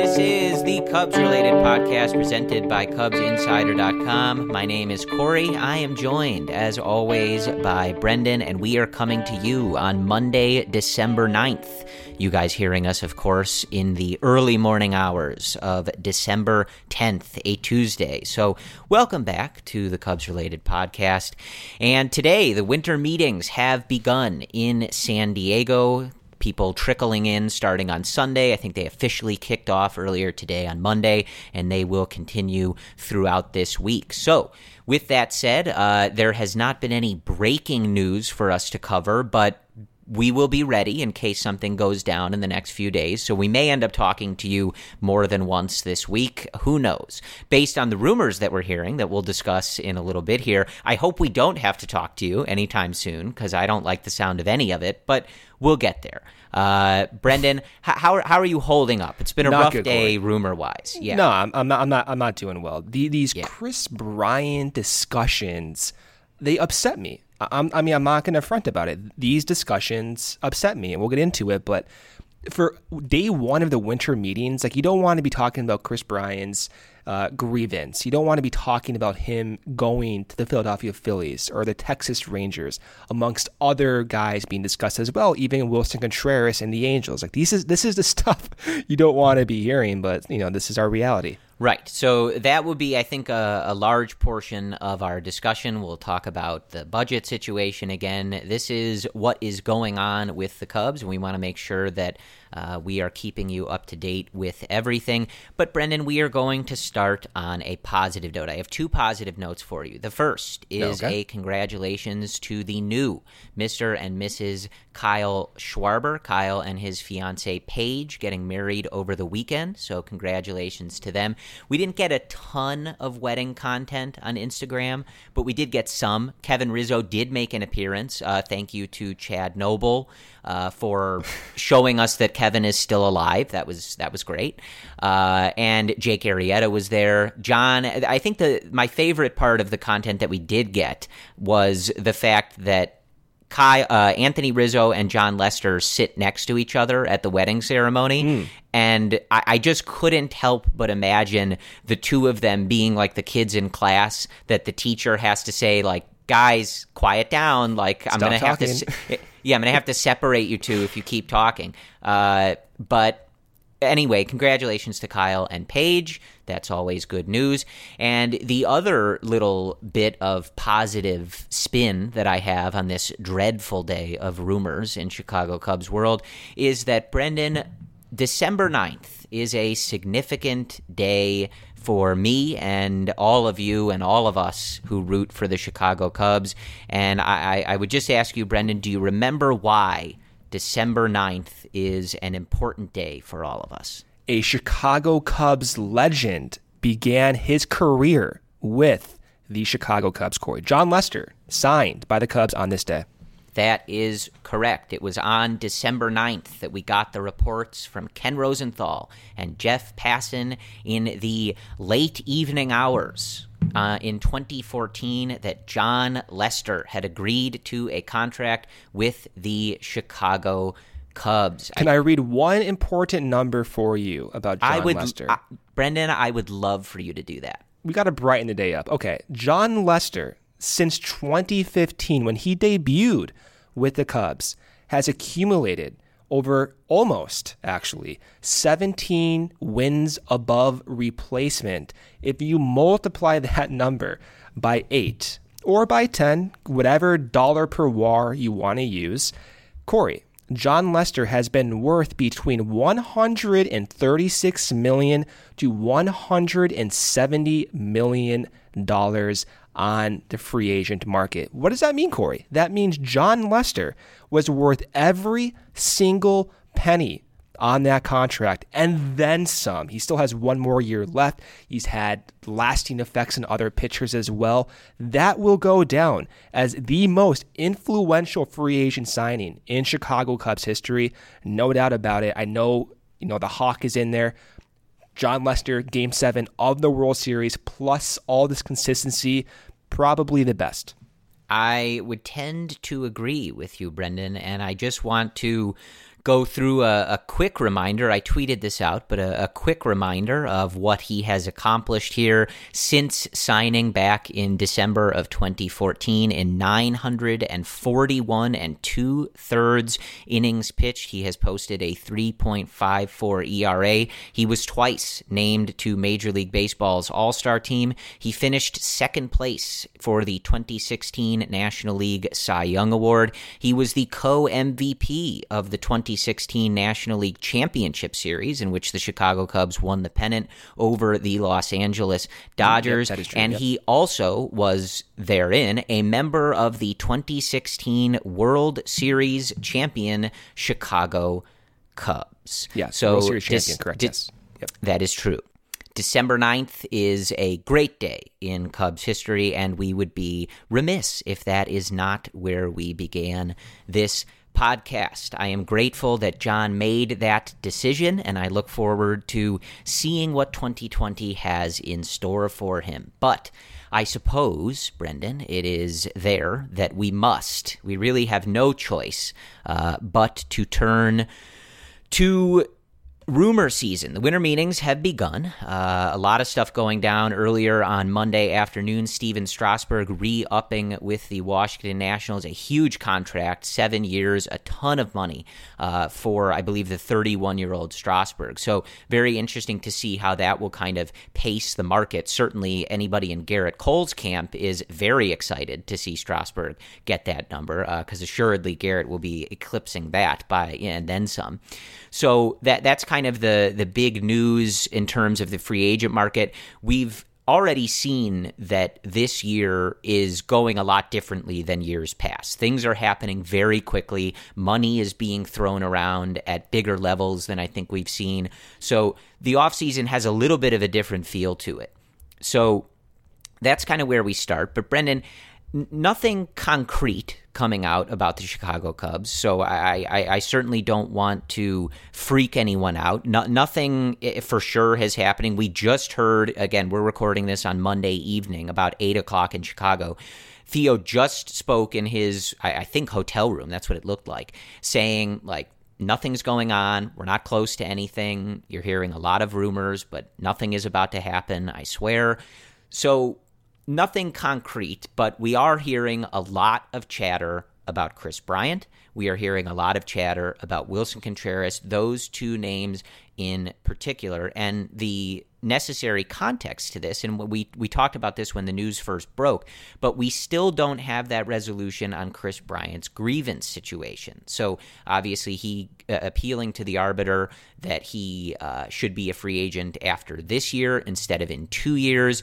This is the Cubs related podcast presented by CubsInsider.com. My name is Corey. I am joined, as always, by Brendan, and we are coming to you on Monday, December 9th. You guys hearing us, of course, in the early morning hours of December 10th, a Tuesday. So, welcome back to the Cubs related podcast. And today, the winter meetings have begun in San Diego people trickling in starting on Sunday. I think they officially kicked off earlier today on Monday, and they will continue throughout this week. So, with that said, uh, there has not been any breaking news for us to cover, but we will be ready in case something goes down in the next few days. So we may end up talking to you more than once this week. Who knows? Based on the rumors that we're hearing that we'll discuss in a little bit here, I hope we don't have to talk to you anytime soon because I don't like the sound of any of it, but we'll get there. Uh, Brendan, how, how are you holding up? It's been a Not rough good, day, rumor wise. Yeah. No, I'm, I'm not. I'm not. I'm not doing well. The, these Yeah. Kris Bryant discussions, they upset me. I, I'm, I mean, I'm not going to front about it. These discussions upset me, and we'll get into it. But for day one of the winter meetings, like you don't want to be talking about Kris Bryant's uh, grievance. You don't want to be talking about him going to the Philadelphia Phillies or the Texas Rangers, amongst other guys being discussed as well. Even Willson Contreras and the Angels. Like this is this is the stuff you don't want to be hearing, but you know this is our reality. Right. So that would be, I think, a, a large portion of our discussion. We'll talk about the budget situation again. This is what is going on with the Cubs, we want to make sure that uh, we are keeping you up to date with everything. But, Brendan, we are going to start on a positive note. I have two positive notes for you. The first is Okay. a congratulations to the new Mr. and Mrs. Kyle Schwarber. Kyle and his fiancee Paige getting married over the weekend. So, congratulations to them. We didn't get a ton of wedding content on Instagram, but we did get some. Kevin Rizzo did make an appearance. Uh, thank you to Chad Noble uh, for showing us that Kevin is still alive. That was that was great. Uh, and Jake Arrieta was there. John, I think the my favorite part of the content that we did get was the fact that Kai, uh, Anthony Rizzo and Jon Lester sit next to each other at the wedding ceremony. And I, I just couldn't help but imagine the two of them being like the kids in class that the teacher has to say, like, guys, quiet down. Like, I'm going to have to. yeah, I'm to have to separate you two if you keep talking. Uh, but anyway, congratulations to Kyle and Paige. That's always good news. And the other little bit of positive spin that I have on this dreadful day of rumors in Chicago Cubs world is that Brendan, December 9th is a significant day for me and all of you and all of us who root for the Chicago Cubs. And I, I would just ask you, Brendan, do you remember why December 9th is an important day for all of us? A Chicago Cubs legend began his career with the Chicago Cubs, Corey. Jon Lester signed by the Cubs on this day. That is correct. It was on December 9th that we got the reports from Ken Rosenthal and Jeff Passan in the late evening hours uh, in 2014 that Jon Lester had agreed to a contract with the Chicago Cubs. Can I, I read one important number for you about Jon I would, Lester? Uh, Brendan, I would love for you to do that. We got to brighten the day up. Okay, Jon Lester since 2015 when he debuted with the Cubs has accumulated over almost actually 17 wins above replacement. If you multiply that number by 8 or by 10, whatever dollar per war you want to use, Corey, Jon Lester has been worth between 136 million to 170 million dollars on the free agent market. What does that mean, Corey? That means Jon Lester was worth every single penny on that contract and then some. He still has one more year left. He's had lasting effects in other pitchers as well. That will go down as the most influential free agent signing in Chicago Cubs history. No doubt about it. I know, you know, the Hawk is in there. Jon Lester, game seven of the World Series, plus all this consistency, probably the best. I would tend to agree with you, Brendan, and I just want to go through a, a, quick reminder. I tweeted this out, but a, a, quick reminder of what he has accomplished here since signing back in December of 2014 in 941 and two thirds innings pitched. He has posted a 3.54 ERA. He was twice named to Major League Baseball's All Star team. He finished second place for the 2016 National League Cy Young Award. He was the co MVP of the 20 2016 National League Championship Series, in which the Chicago Cubs won the pennant over the Los Angeles Dodgers. Yep, true, and yep. he also was therein a member of the 2016 World Series champion Chicago Cubs. Yeah, so World Series champion, correct. dis- yes. Yep. That is true. December 9th is a great day in Cubs history, and we would be remiss if that is not where we began this podcast. I am grateful that Jon made that decision, and I look forward to seeing what 2020 has in store for him. But I suppose, Brendan, it is there that we must, we really have no choice uh, but to turn to rumor season. The winter meetings have begun. Uh, a lot of stuff going down earlier on Monday afternoon. Stephen Strasburg re upping with the Washington Nationals, a huge contract, seven years, a ton of money uh, for, I believe, the 31 year old Strasburg. So, very interesting to see how that will kind of pace the market. Certainly, anybody in Gerrit Cole's camp is very excited to see Strasburg get that number because uh, assuredly Gerrit will be eclipsing that by and then some. So that that's kind of the the big news in terms of the free agent market. We've already seen that this year is going a lot differently than years past. Things are happening very quickly. Money is being thrown around at bigger levels than I think we've seen. So the offseason has a little bit of a different feel to it. So that's kind of where we start. But Brendan, nothing concrete coming out about the Chicago Cubs, so I, I, I certainly don't want to freak anyone out. No, nothing eh, for sure is happening. We just heard again. We're recording this on Monday evening, about eight o'clock in Chicago. Theo just spoke in his, I, I think, hotel room. That's what it looked like, saying like nothing's going on. We're not close to anything. You're hearing a lot of rumors, but nothing is about to happen. I swear. So nothing concrete, but we are hearing a lot of chatter about Kris Bryant. We are hearing a lot of chatter about Willson Contreras, those two names in particular, and the necessary context to this. And we we talked about this when the news first broke, but we still don't have that resolution on Kris Bryant's grievance situation. So obviously, he uh, appealing to the arbiter that he uh, should be a free agent after this year instead of in two years.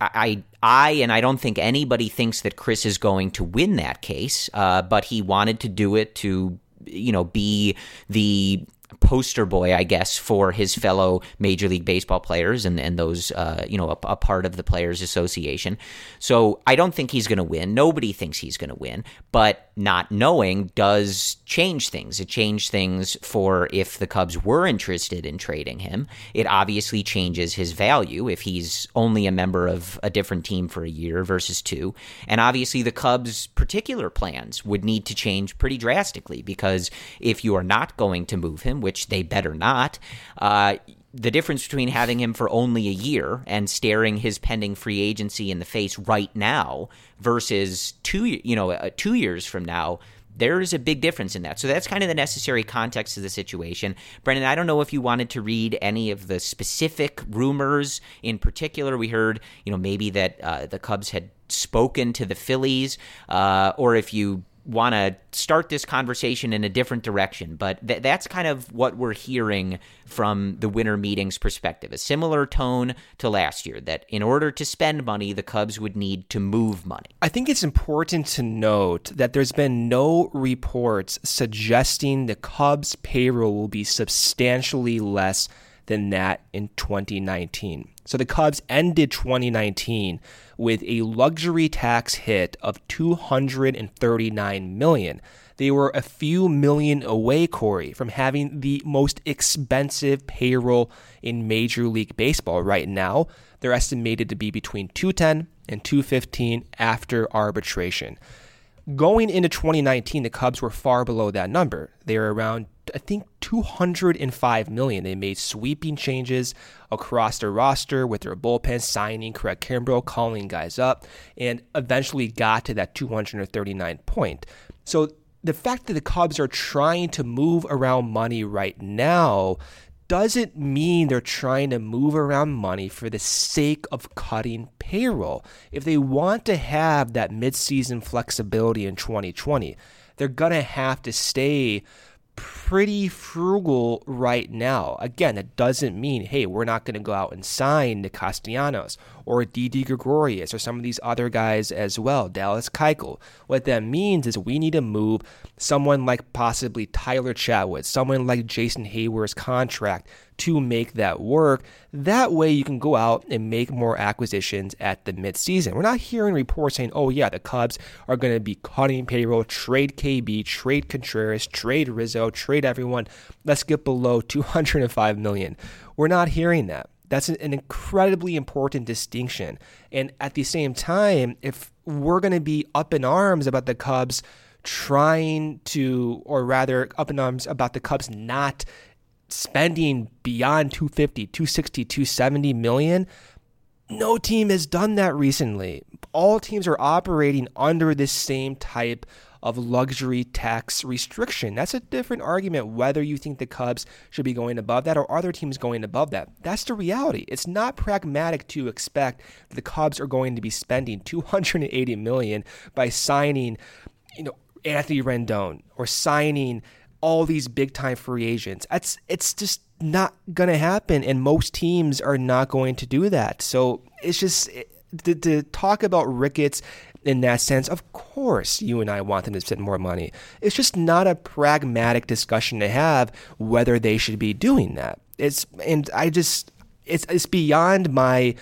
I, I, and I don't think anybody thinks that Kris is going to win that case, uh, but he wanted to do it to, you know, be the poster boy, I guess, for his fellow Major League Baseball players and, and those, uh, you know, a, a, part of the Players Association. So I don't think he's going to win. Nobody thinks he's going to win. But not knowing does change things. It changed things for if the Cubs were interested in trading him. It obviously changes his value if he's only a member of a different team for a year versus two. And obviously, the Cubs' particular plans would need to change pretty drastically because if you are not going to move him, which they better not. Uh, the difference between having him for only a year and staring his pending free agency in the face right now versus two, you know, uh, two years from now, there is a big difference in that. So that's kind of the necessary context of the situation. Brendan, I don't know if you wanted to read any of the specific rumors in particular. We heard, you know, maybe that uh, the Cubs had spoken to the Phillies, uh, or if you want to start this conversation in a different direction, but th- that's kind of what we're hearing from the winter meetings perspective. A similar tone to last year that in order to spend money, the Cubs would need to move money. I think it's important to note that there's been no reports suggesting the Cubs' payroll will be substantially less than that in 2019. So the Cubs ended 2019 with a luxury tax hit of 239 million. They were a few million away, Corey, from having the most expensive payroll in Major League Baseball right now. They're estimated to be between 210 and 215 after arbitration. Going into 2019, the Cubs were far below that number. They were around I think 205 million. They made sweeping changes across their roster with their bullpen signing Craig Kimbrel, calling guys up, and eventually got to that 239 point. So the fact that the Cubs are trying to move around money right now doesn't mean they're trying to move around money for the sake of cutting payroll. If they want to have that midseason flexibility in 2020, they're going to have to stay pretty frugal right now. Again, that doesn't mean, hey, we're not going to go out and sign the Castellanos or Didi Gregorius or some of these other guys as well, Dallas Keuchel. What that means is we need to move someone like possibly Tyler Chatwood, someone like Jason Heyward's contract to make that work. That way, you can go out and make more acquisitions at the midseason. We're not hearing reports saying, oh, yeah, the Cubs are going to be cutting payroll, trade KB, trade Contreras, trade Rizzo, trade everyone. Let's get below 205 million. We're not hearing that. That's an incredibly important distinction. And at the same time, if we're going to be up in arms about the Cubs trying to, or rather, up in arms about the Cubs not spending beyond 250, 260, 270 million. No team has done that recently. All teams are operating under this same type of luxury tax restriction. That's a different argument whether you think the Cubs should be going above that or other teams going above that. That's the reality. It's not pragmatic to expect the Cubs are going to be spending 280 million by signing, you know, Anthony Rendon or signing all these big time free agents. It's it's just not going to happen, and most teams are not going to do that. So it's just to, to talk about Ricketts in that sense. Of course, you and I want them to spend more money. It's just not a pragmatic discussion to have whether they should be doing that. It's and I just it's it's beyond my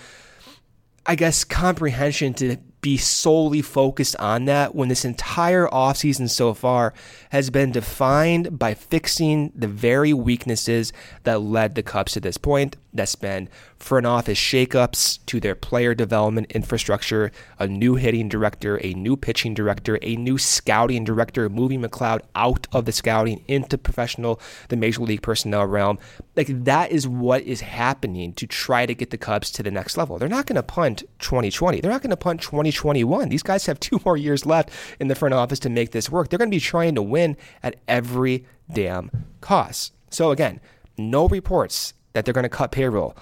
I guess comprehension to be solely focused on that when this entire offseason so far has been defined by fixing the very weaknesses that led the Cubs to this point. That's been front office shakeups to their player development infrastructure, a new hitting director, a new pitching director, a new scouting director, moving McLeod out of the scouting into professional, the major league personnel realm. Like that is what is happening to try to get the Cubs to the next level. They're not going to punt 2020. They're not going to punt 2021. These guys have two more years left in the front office to make this work. They're going to be trying to win at every damn cost. So again, no reports that they're going to cut payroll.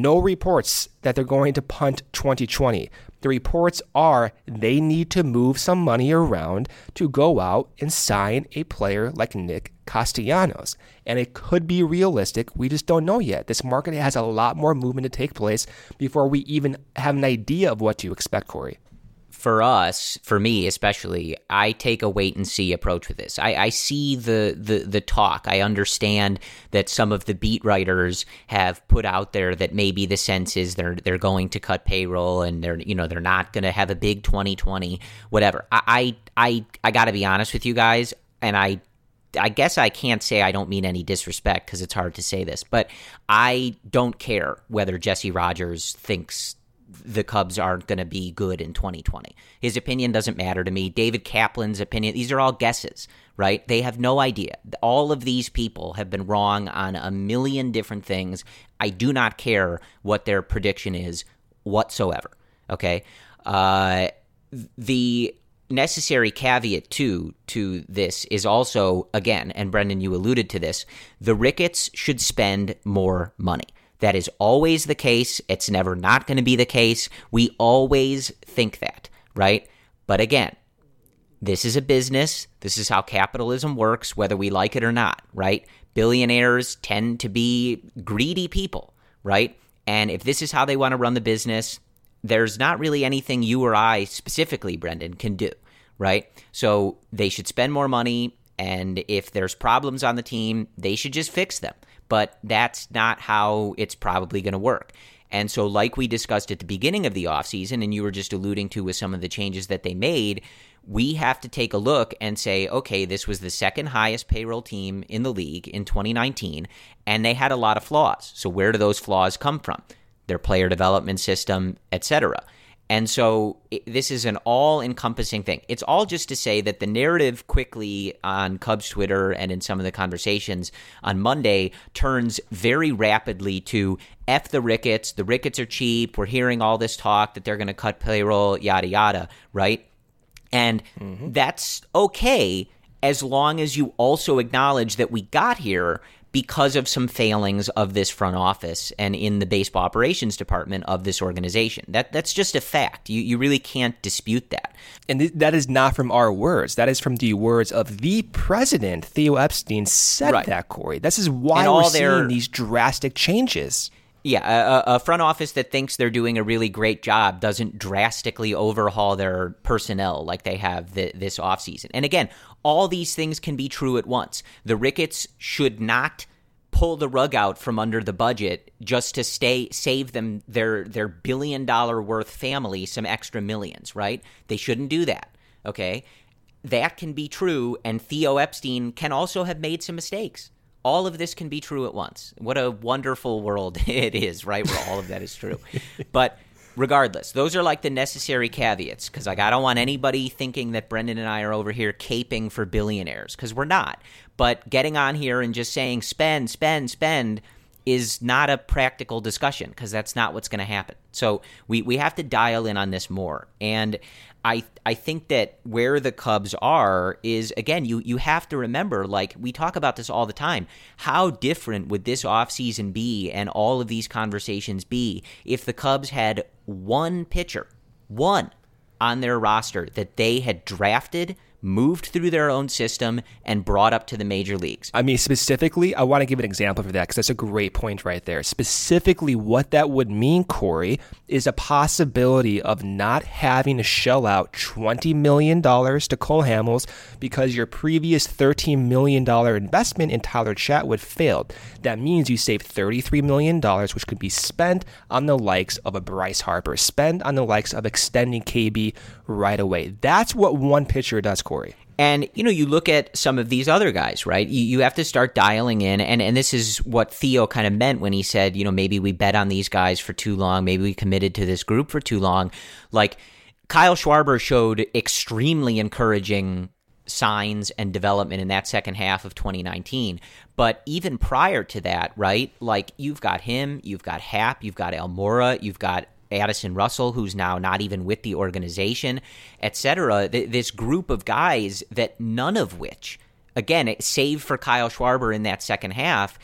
No reports that they're going to punt 2020. The reports are they need to move some money around to go out and sign a player like Nick Castellanos. And it could be realistic. We just don't know yet. This market has a lot more movement to take place before we even have an idea of what to expect, Corey for us, for me especially, I take a wait and see approach with this. I, I, see the, the the talk. I understand that some of the beat writers have put out there that maybe the sense is they're they're going to cut payroll and they're you know they're not going to have a big 2020 whatever. I I I, I got to be honest with you guys, and I I guess I can't say I don't mean any disrespect because it's hard to say this, but I don't care whether Jesse Rogers thinks the Cubs aren't going to be good in 2020. His opinion doesn't matter to me. David Kaplan's opinion, these are all guesses, right? They have no idea. All of these people have been wrong on a million different things. I do not care what their prediction is whatsoever, okay? Uh, the necessary caveat too to this is also again and Brendan you alluded to this the Ricketts should spend more money that is always the case. It's never not going to be the case. We always think that, right? But again, this is a business. This is how capitalism works, whether we like it or not, right? Billionaires tend to be greedy people, right? And if this is how they want to run the business, there's not really anything you or I specifically, Brendan, can do, right? So they should spend more money. And if there's problems on the team, they should just fix them but that's not how it's probably going to work. And so, like we discussed at the beginning of the offseason, and you were just alluding to with some of the changes that they made, we have to take a look and say, okay, this was the second highest payroll team in the league in 2019, and they had a lot of flaws. So, where do those flaws come from? Their player development system, etc. And so it, this is an all encompassing thing. It's all just to say that the narrative quickly on Cubs Twitter and in some of the conversations on Monday turns very rapidly to F the Ricketts. The Ricketts are cheap. We're hearing all this talk that they're going to cut payroll, yada, yada, right? And mm-hmm. that's okay as long as you also acknowledge that we got here because of some failings of this front office and in the baseball operations department of this organization. That that's just a fact. You you really can't dispute that. And th- that is not from our words. That is from the words of the president, Theo Epstein, said right. that. Corey. This is why we're their, seeing these drastic changes. Yeah, a, a, front office that thinks they're doing a really great job doesn't drastically overhaul their personnel like they have the, this offseason. And again, all these things can be true at once. The Ricketts should not pull the rug out from under the budget just to stay save them their their billion dollar worth family some extra millions, right? They shouldn't do that. Okay? That can be true and Theo Epstein can also have made some mistakes. All of this can be true at once. What a wonderful world it is, right? Where all of that is true. But regardless, those are like the necessary caveats because like I don't want anybody thinking that Brendan and I are over here caping for billionaires because we're not. But getting on here and just saying spend, spend, spend is not a practical discussion because that's not what's going to happen. So we we have to dial in on this more. And I I think that where the Cubs are is again you you have to remember like we talk about this all the time how different would this offseason be and all of these conversations be if the Cubs had one pitcher one on their roster that they had drafted moved through their own system and brought up to the major leagues. I mean, specifically, I want to give an example for that because that's a great point right there. Specifically, what that would mean, Corey, is a possibility of not having to shell out $20 million to Cole Hamels because your previous $13 million investment in Tyler Chatwood failed. That means you save $33 million, which could be spent on the likes of a Bryce Harper, spend on the likes of extending KB right away. That's what one pitcher does, Corey. And, you know, you look at some of these other guys, right? You, you have to start dialing in. And, and this is what Theo kind of meant when he said, you know, maybe we bet on these guys for too long. Maybe we committed to this group for too long. Like, Kyle Schwarber showed extremely encouraging signs and development in that second half of 2019. But even prior to that, right? Like you've got him, you've got Happ, you've got Almora, you've got Addison Russell, who's now not even with the organization, etc. Th- this group of guys that none of which, again, save for Kyle Schwarber in that second half,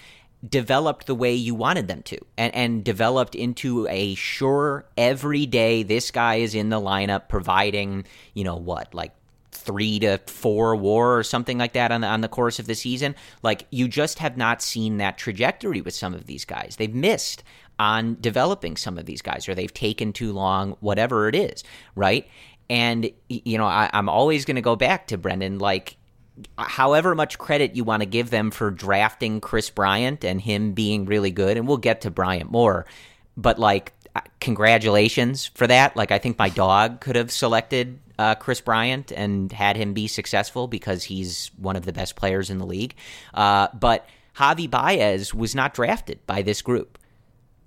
developed the way you wanted them to and, and developed into a sure every day this guy is in the lineup providing you know what like three to four war or something like that on the, on the course of the season like you just have not seen that trajectory with some of these guys they've missed on developing some of these guys or they've taken too long whatever it is right and you know I, i'm always going to go back to brendan like however much credit you want to give them for drafting Kris Bryant and him being really good, and we'll get to Bryant more, but like, congratulations for that. Like, I think my dog could have selected uh, Kris Bryant and had him be successful because he's one of the best players in the league. Uh, but Javi Baez was not drafted by this group.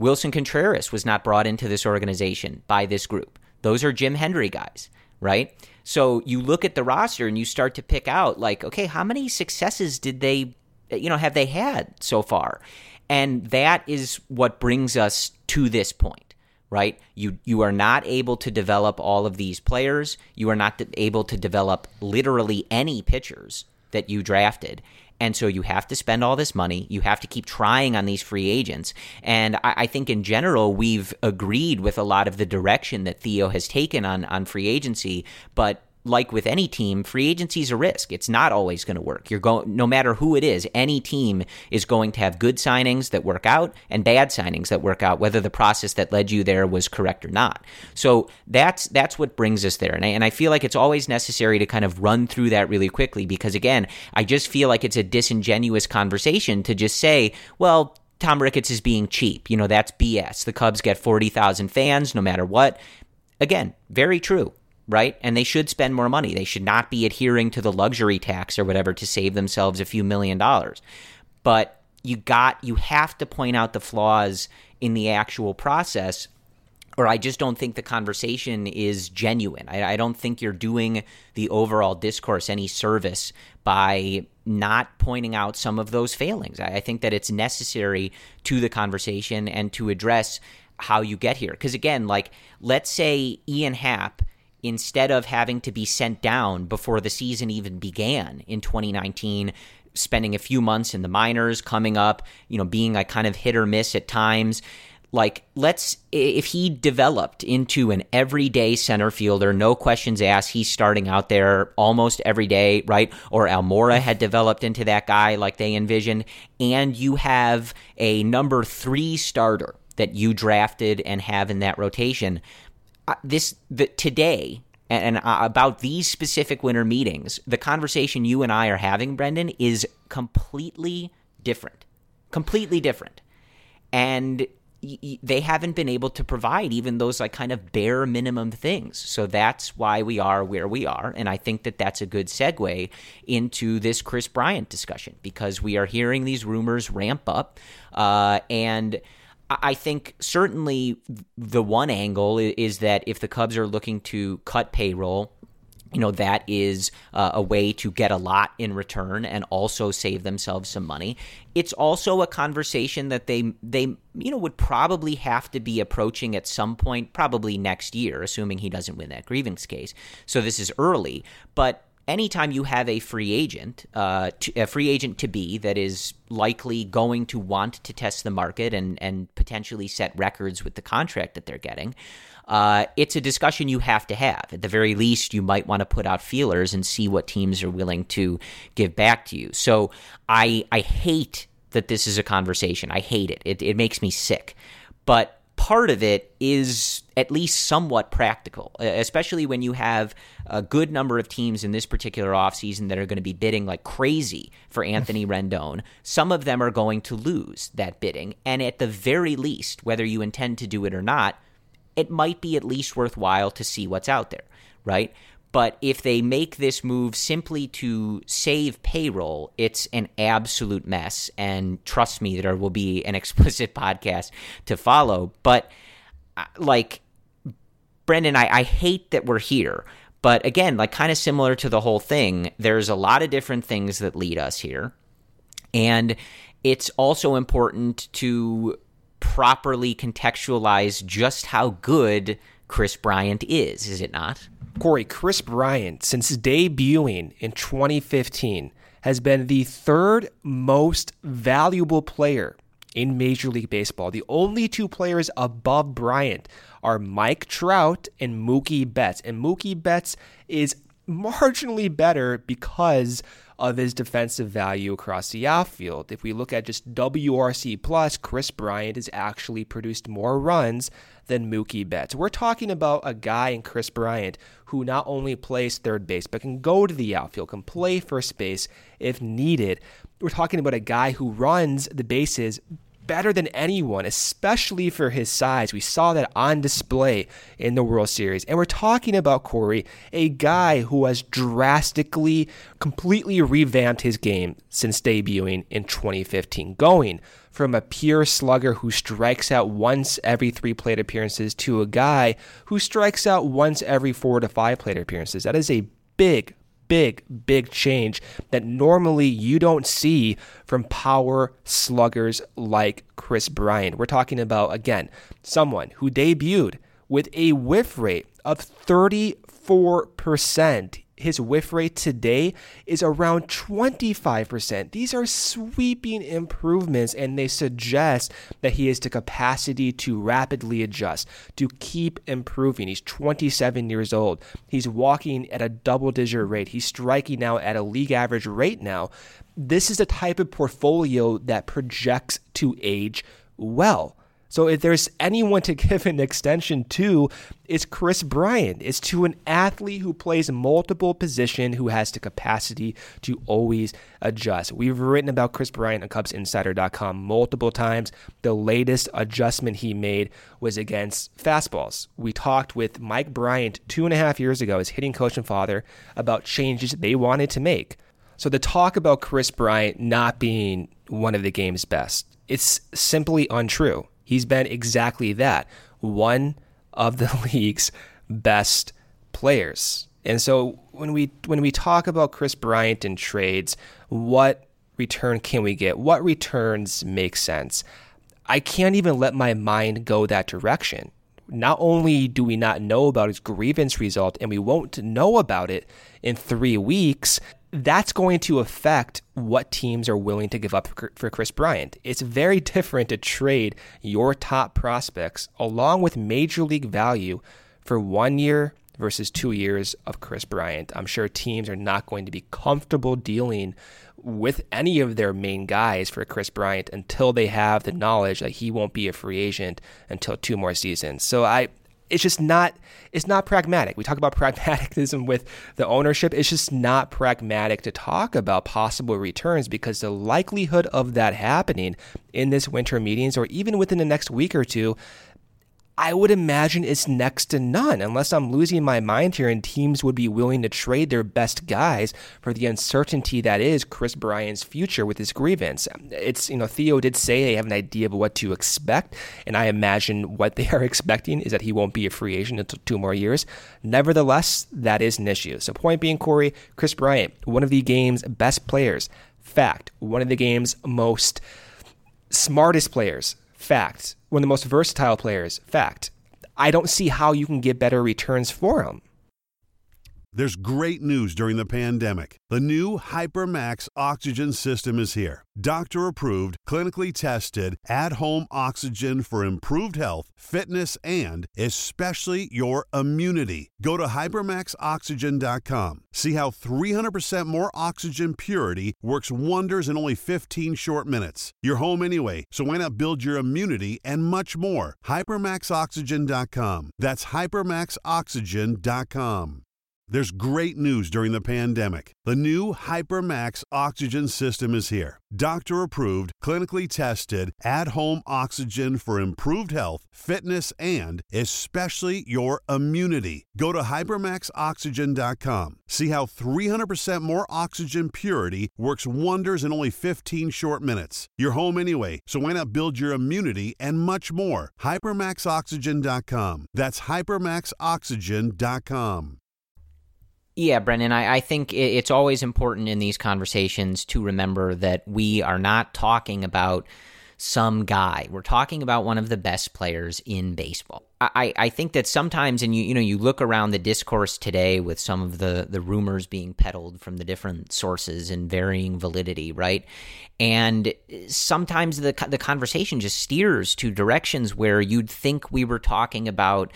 Willson Contreras was not brought into this organization by this group. Those are Jim Hendry guys, right? So you look at the roster and you start to pick out like, okay, how many successes did they, you know, have they had so far? And that is what brings us to this point, right? You you are not able to develop all of these players. You are not able to develop literally any pitchers that you drafted. And so you have to spend all this money. You have to keep trying on these free agents. And I, I, think in general, we've agreed with a lot of the direction that Theo has taken on, on free agency. But like with any team, free agency is a risk. It's not always going to work. You're going, no matter who it is, any team is going to have good signings that work out and bad signings that work out, whether the process that led you there was correct or not. So that's that's what brings us there. And I, and I feel like it's always necessary to kind of run through that really quickly because again, I just feel like it's a disingenuous conversation to just say, well, Tom Ricketts is being cheap. You know, that's BS. The Cubs get 40,000 fans no matter what. Again, very true right? And they should spend more money. They should not be adhering to the luxury tax or whatever to save themselves a few million dollars. But you got you have to point out the flaws in the actual process or I just don't think the conversation is genuine. I, I, don't think you're doing the overall discourse any service by not pointing out some of those failings. I, I think that it's necessary to the conversation and to address how you get here. Because again, like let's say Ian Happ instead of having to be sent down before the season even began in 2019 spending a few months in the minors coming up you know being a kind of hit or miss at times. Like let's if he developed into an everyday center fielder no questions asked he's starting out there almost every day right? Or almora had developed into that guy like they envisioned. And you have a number three starter that you drafted and have in that rotation this the, today and, and uh, about these specific winter meetings, the conversation you and I are having, Brendan, is completely different. Completely different. And they haven't been able to provide even those like kind of bare minimum things. So that's why we are where we are. And I think that that's a good segue into this Kris Bryant discussion because we are hearing these rumors ramp up. Uh, and I think certainly the one angle is that if the Cubs are looking to cut payroll, you know that is uh, a way to get a lot in return and also save themselves some money. It's also a conversation that they they you know would probably have to be approaching at some point probably next year assuming he doesn't win that grievance case. So this is early but anytime you have a free agent, uh, to, a free agent to be that is likely going to want to test the market and and potentially set records with the contract that they're getting, uh, it's a discussion you have to have. At the very least, you might want to put out feelers and see what teams are willing to give back to you. So I I hate that this is a conversation. I hate it. It it makes me sick, but part of it is at least somewhat practical, especially when you have a good number of teams in this particular offseason that are going to be bidding like crazy for Anthony Rendon. Some of them are going to lose that bidding. And at the very least, whether you intend to do it or not, it might be at least worthwhile to see what's out there, right? But if they make this move simply to save payroll, it's an absolute mess. And trust me, there will be an explicit podcast to follow. But uh, like, Brendan, I, I hate that we're here. But again, like kind of similar to the whole thing, there's a lot of different things that lead us here. And it's also important to properly contextualize just how good Kris Bryant is, is it not? Corey, Kris Bryant, since debuting in 2015, has been the third most valuable player in Major League Baseball. The only two players above Bryant are Mike Trout and Mookie Betts. And Mookie Betts is marginally better because of his defensive value across the outfield. If we look at just WRC plus, Kris Bryant has actually produced more runs than Mookie Betts. We're talking about a guy in Kris Bryant who not only plays third base, but can go to the outfield, can play first base if needed. We're talking about a guy who runs the bases better than anyone, especially for his size. We saw that on display in the World Series. And we're talking about Corey, a guy who has drastically, completely revamped his game since debuting in 2015, going from a pure slugger who strikes out once every three plate appearances to a guy who strikes out once every four to five plate appearances. That is a big, big, big change that normally you don't see from power sluggers like Kris Bryant. We're talking about, again, someone who debuted with a whiff rate of 34% his whiff rate today is around 25%. These are sweeping improvements, and they suggest that he has the capacity to rapidly adjust, to keep improving. He's 27 years old. He's walking at a double digit rate. He's striking now at a league average rate now. This is the type of portfolio that projects to age well. So if there's anyone to give an extension to, it's Kris Bryant. It's to an athlete who plays multiple position, who has the capacity to always adjust. We've written about Kris Bryant on CubsInsider.com multiple times. The latest adjustment he made was against fastballs. We talked with Mike Bryant two and a half years ago, his hitting coach and father, about changes they wanted to make. So the talk about Kris Bryant not being one of the game's best, it's simply untrue. He's been exactly that one of the league's best players. And so when we when we talk about Kris Bryant and trades, what return can we get? What returns make sense? I can't even let my mind go that direction. Not only do we not know about his grievance result and we won't know about it in 3 weeks, that's going to affect what teams are willing to give up for Kris Bryant. It's very different to trade your top prospects along with major league value for one year versus two years of Kris Bryant. I'm sure teams are not going to be comfortable dealing with any of their main guys for Kris Bryant until they have the knowledge that he won't be a free agent until two more seasons. So I it's just not it's not pragmatic. We talk about pragmatism with the ownership. It's just not pragmatic to talk about possible returns because the likelihood of that happening in this winter meetings or even within the next week or two I would imagine it's next to none, unless I'm losing my mind here and teams would be willing to trade their best guys for the uncertainty that is Kris Bryant's future with his grievance. It's, you know, Theo did say they have an idea of what to expect, and I imagine what they are expecting is that he won't be a free agent until two more years. Nevertheless, that is an issue. So, point being, Corey, Kris Bryant, one of the game's best players. Fact, one of the game's most smartest players. Fact one of the most versatile players. Fact. I don't see how you can get better returns for him. There's great news during the pandemic. The new HyperMax oxygen system is here. Doctor approved, clinically tested, at home oxygen for improved health, fitness, and especially your immunity. Go to hypermaxoxygen.com. See how 300% more oxygen purity works wonders in only 15 short minutes. You're home anyway, so why not build your immunity and much more? Hypermaxoxygen.com. That's hypermaxoxygen.com. There's great news during the pandemic. The new HyperMax oxygen system is here. Doctor approved, clinically tested, at home oxygen for improved health, fitness, and especially your immunity. Go to hypermaxoxygen.com. See how 300% more oxygen purity works wonders in only 15 short minutes. You're home anyway, so why not build your immunity and much more? Hypermaxoxygen.com. That's hypermaxoxygen.com. Yeah, Brendan, I, I think it's always important in these conversations to remember that we are not talking about some guy. We're talking about one of the best players in baseball. I, I think that sometimes, and you you know, you look around the discourse today with some of the the rumors being peddled from the different sources and varying validity, right? And sometimes the the conversation just steers to directions where you'd think we were talking about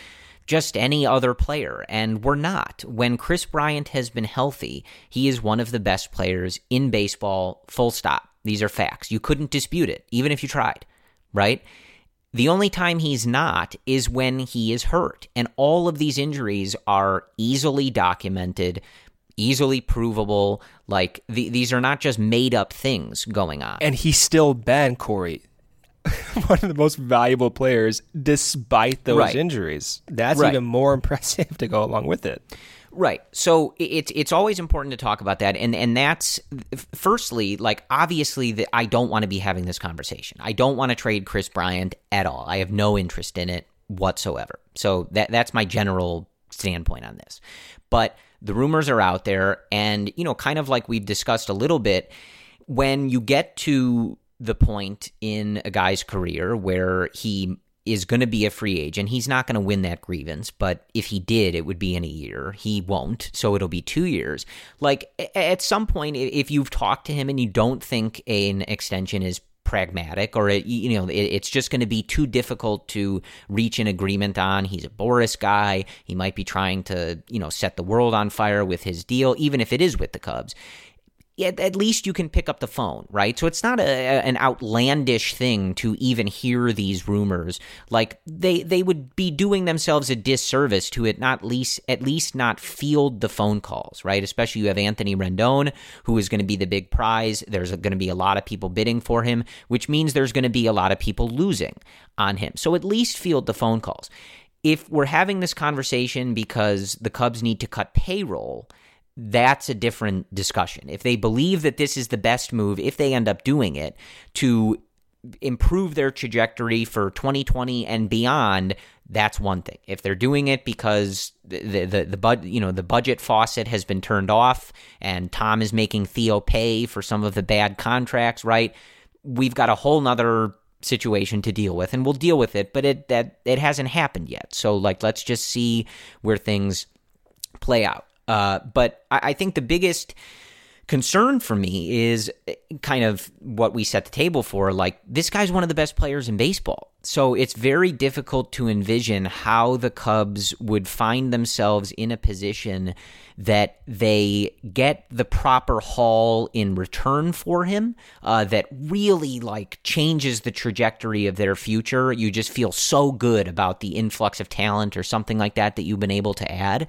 just any other player, and we're not. When Kris Bryant has been healthy, he is one of the best players in baseball, full stop. These are facts. You couldn't dispute it, even if you tried, right? The only time he's not is when he is hurt. And all of these injuries are easily documented, easily provable. Like, the, these are not just made up things going on. And he's still been, Corey, one of the most valuable players despite those Right. injuries. That's Right. even more impressive to go along with it. Right. So it's it's always important to talk about that, and and that's firstly like obviously that I don't want to be having this conversation. I don't want to trade Kris Bryant at all. I have no interest in it whatsoever. So that that's my general standpoint on this. But the rumors are out there, and you know, kind of like we've discussed a little bit, when you get to the point in a guy's career where he is going to be a free agent. He's not going to win that grievance, but if he did, it would be in a year. He won't, so it'll be two years. Like at some point, if you've talked to him and you don't think an extension is pragmatic or it, you know it, it's just going to be too difficult to reach an agreement on he's a Boras guy he might be trying to you know set the world on fire with his deal even if it is with the cubs yeah, at least you can pick up the phone, right? So it's not a, an outlandish thing to even hear these rumors. Like they they would be doing themselves a disservice to it not least at least not field the phone calls, right? Especially you have Anthony Rendon, who is going to be the big prize. There's going to be a lot of people bidding for him, which means there's going to be a lot of people losing on him. So at least field the phone calls. If we're having this conversation because the Cubs need to cut payroll, that's a different discussion. If they believe that this is the best move, if they end up doing it to improve their trajectory for 2020 and beyond, that's one thing. If they're doing it because the the the, bud, you know the budget faucet has been turned off and Tom is making Theo pay for some of the bad contracts, right? We've got a whole nother situation to deal with and we'll deal with it, but it that it hasn't happened yet. So like let's just see where things play out. Uh, but I, I think the biggest concern for me is eh, kind of what we set the table for. Like, this guy's one of the best players in baseball. So it's very difficult to envision how the Cubs would find themselves in a position that they get the proper haul in return for him uh, that really like changes the trajectory of their future. You just feel so good about the influx of talent or something like that that you've been able to add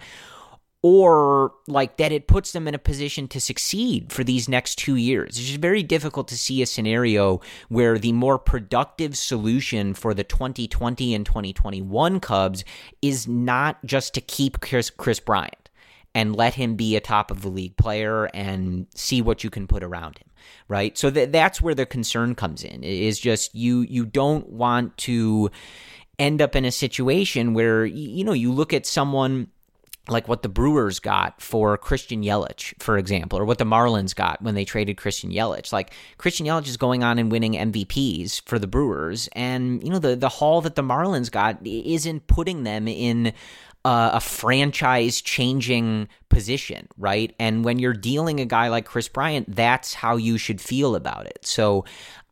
or like that it puts them in a position to succeed for these next two years. It's just very difficult to see a scenario where the more productive solution for the 2020 and 2021 Cubs is not just to keep Kris, Kris Bryant and let him be a top of the league player and see what you can put around him right so that that's where the concern comes in is just you you don't want to end up in a situation where you know you look at someone like what the Brewers got for Christian Yelich, for example, or what the Marlins got when they traded Christian Yelich. Like Christian Yelich is going on and winning MVPs for the Brewers, and you know the the haul that the Marlins got isn't putting them in a franchise changing position, right? And when you're dealing a guy like Kris Bryant, that's how you should feel about it. So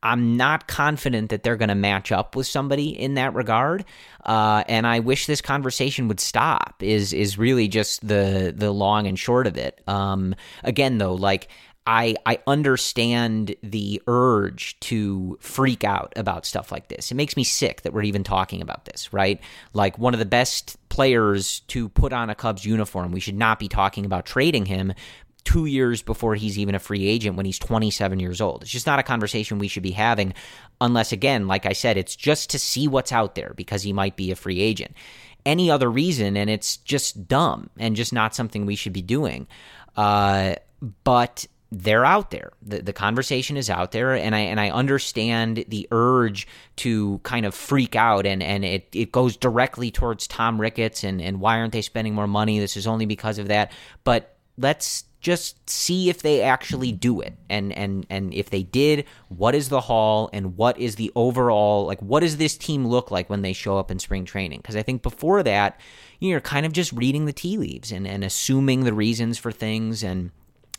I'm not confident that they're going to match up with somebody in that regard. Uh, and I wish this conversation would stop. Is is really just the the long and short of it. Um, again, though, like I I understand the urge to freak out about stuff like this. It makes me sick that we're even talking about this, right? Like one of the best players to put on a Cubs uniform, we should not be talking about trading him two years before he's even a free agent when he's 27 years old. It's just not a conversation we should be having unless again, like I said, it's just to see what's out there because he might be a free agent. Any other reason and it's just dumb and just not something we should be doing. Uh, but they're out there. The, the conversation is out there, and I and I understand the urge to kind of freak out, and, and it, it goes directly towards Tom Ricketts, and, and why aren't they spending more money? This is only because of that. But let's just see if they actually do it, and and and if they did, what is the haul, and what is the overall like? What does this team look like when they show up in spring training? Because I think before that, you're kind of just reading the tea leaves and and assuming the reasons for things and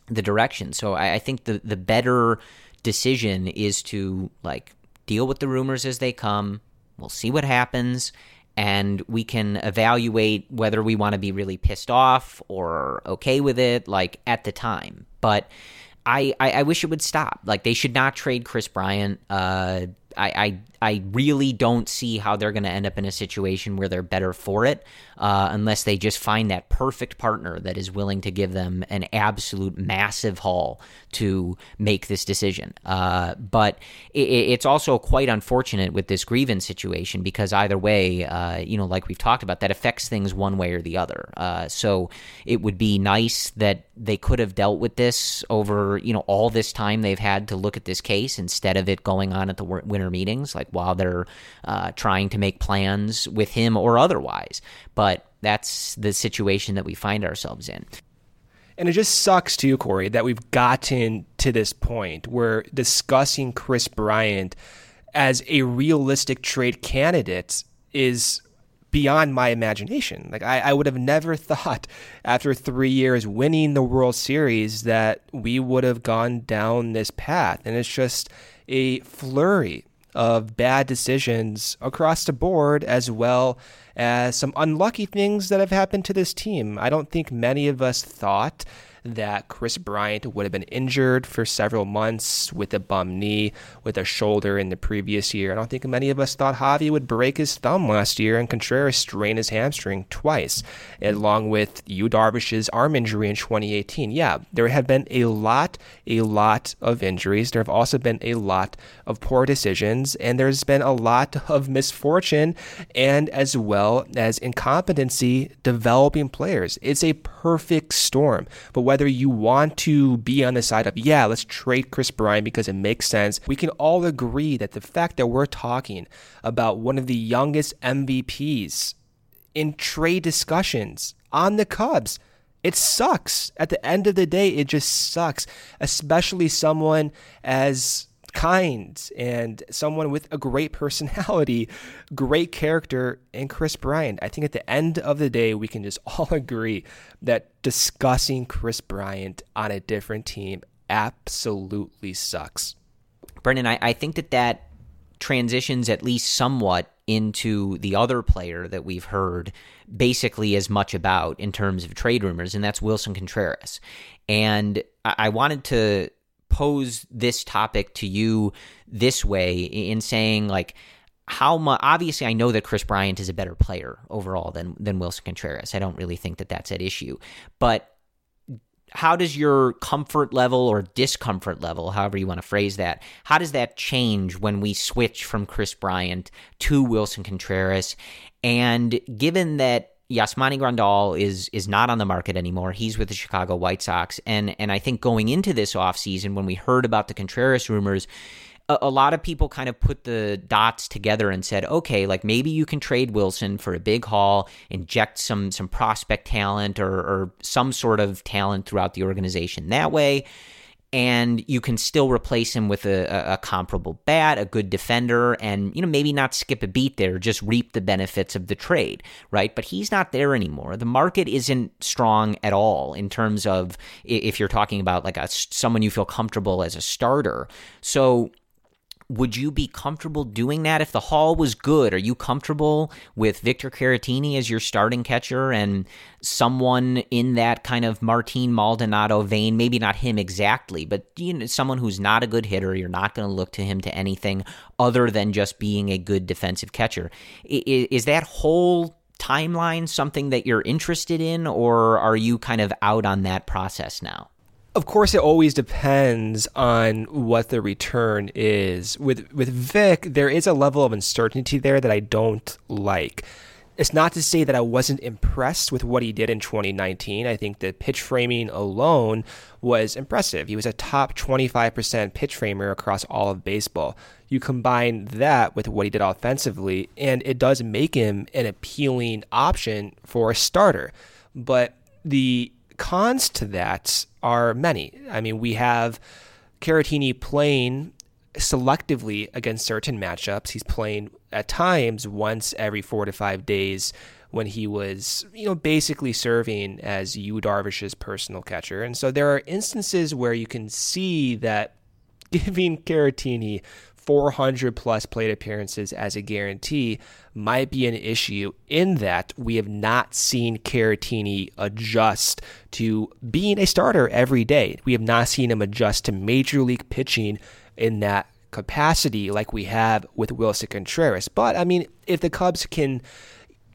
the direction. So I, I think the the better decision is to like deal with the rumors as they come. We'll see what happens, and we can evaluate whether we want to be really pissed off or okay with it, like at the time. But I, I, I wish it would stop. Like they should not trade Kris Bryant. Uh, I, I I really don't see how they're going to end up in a situation where they're better for it uh, unless they just find that perfect partner that is willing to give them an absolute massive haul to make this decision. Uh, but it, it's also quite unfortunate with this grievance situation because either way, uh, you know, like we've talked about, that affects things one way or the other. Uh, so it would be nice that they could have dealt with this over, you know, all this time they've had to look at this case instead of it going on at the winter meetings. Like while they're uh, trying to make plans with him or otherwise. But that's the situation that we find ourselves in. And it just sucks too, Corey, that we've gotten to this point where discussing Kris Bryant as a realistic trade candidate is beyond my imagination. Like I, I, would have never thought after three years winning the World Series that we would have gone down this path. And it's just a flurry of bad decisions across the board, as well as some unlucky things that have happened to this team. I don't think many of us thought that Kris Bryant would have been injured for several months with a bum knee, with a shoulder in the previous year. I don't think many of us thought Javi would break his thumb last year and Contreras strain his hamstring twice, along with Yu Darvish's arm injury in 2018. Yeah, there have been a lot, a lot of injuries. There have also been a lot of poor decisions, and there's been a lot of misfortune and as well as incompetency developing players. It's a perfect storm. But whether you want to be on the side of, yeah, let's trade Kris Bryant because it makes sense, we can all agree that the fact that we're talking about one of the youngest MVPs in trade discussions on the Cubs, it sucks. At the end of the day, it just sucks, especially someone as kind and someone with a great personality, great character, and Kris Bryant. I think at the end of the day, we can just all agree that discussing Kris Bryant on a different team absolutely sucks. Brendan, I, I think that that transitions at least somewhat into the other player that we've heard basically as much about in terms of trade rumors, and that's Willson Contreras. And I wanted to pose this topic to you this way in saying like how much obviously I know that Kris Bryant is a better player overall than than Willson Contreras. I don't really think that that's at issue. But how does your comfort level or discomfort level, however you want to phrase that, how does that change when we switch from Kris Bryant to Willson Contreras? And given that Yasmani Grandal is is not on the market anymore. He's with the Chicago White Sox, and and I think going into this offseason, when we heard about the Contreras rumors, a, a, lot of people kind of put the dots together and said, okay, like maybe you can trade Willson for a big haul, inject some some prospect talent or, or some sort of talent throughout the organization that way and you can still replace him with a, a, comparable bat, a good defender, and you know maybe not skip a beat there, just reap the benefits of the trade, right? But he's not there anymore. The market isn't strong at all in terms of if you're talking about like a someone you feel comfortable as a starter. So would you be comfortable doing that if the haul was good? Are you comfortable with Victor Caratini as your starting catcher and someone in that kind of Martin Maldonado vein? Maybe not him exactly, but you know, someone who's not a good hitter. You're not going to look to him to anything other than just being a good defensive catcher. Is, is that whole timeline something that you're interested in, or are you kind of out on that process now? Of course, it always depends on what the return is. With with Vic, there is a level of uncertainty there that I don't like. It's not to say that I wasn't impressed with what he did in 2019. I think the pitch framing alone was impressive. He was a top 25% pitch framer across all of baseball. You combine that with what he did offensively, and it does make him an appealing option for a starter. But the cons to that are many. I mean, we have Caratini playing selectively against certain matchups. He's playing at times once every four to five days when he was, you know, basically serving as Yu Darvish's personal catcher. And so there are instances where you can see that giving Caratini 400 plus plate appearances as a guarantee might be an issue in that we have not seen Caratini adjust to being a starter every day. We have not seen him adjust to major league pitching in that capacity like we have with Willson Contreras. But I mean, if the Cubs can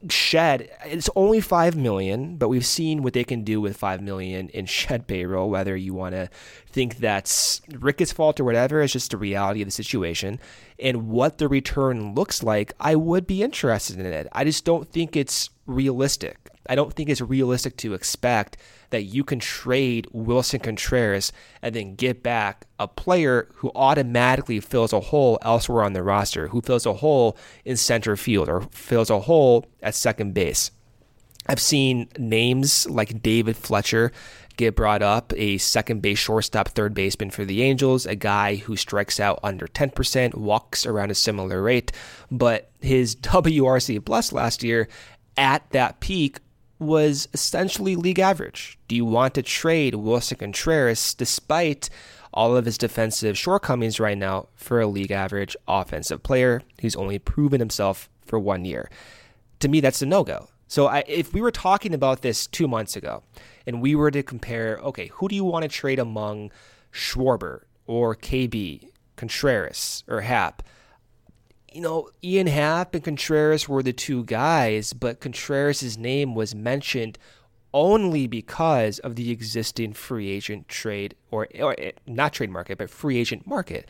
shed it's only 5 million but we've seen what they can do with 5 million in shed payroll whether you want to think that's Rick's fault or whatever it's just the reality of the situation. And what the return looks like I would be interested in it. I just don't think it's realistic I don't think it's realistic to expect that you can trade Willson Contreras and then get back a player who automatically fills a hole elsewhere on the roster, who fills a hole in center field or fills a hole at second base. I've seen names like David Fletcher get brought up, a second base shortstop, third baseman for the Angels, a guy who strikes out under 10%, walks around a similar rate, but his WRC plus last year at that peak was essentially league average. Do you want to trade Willson Contreras despite all of his defensive shortcomings right now for a league average offensive player who's only proven himself for one year? To me, that's a no go. So I, if we were talking about this two months ago and we were to compare, okay, who do you want to trade among Schwarber or KB, Contreras or Happ? You know, Ian Happ and Contreras were the two guys, but Contreras' name was mentioned only because of the existing free agent trade or, or eh, not trade market, but free agent market.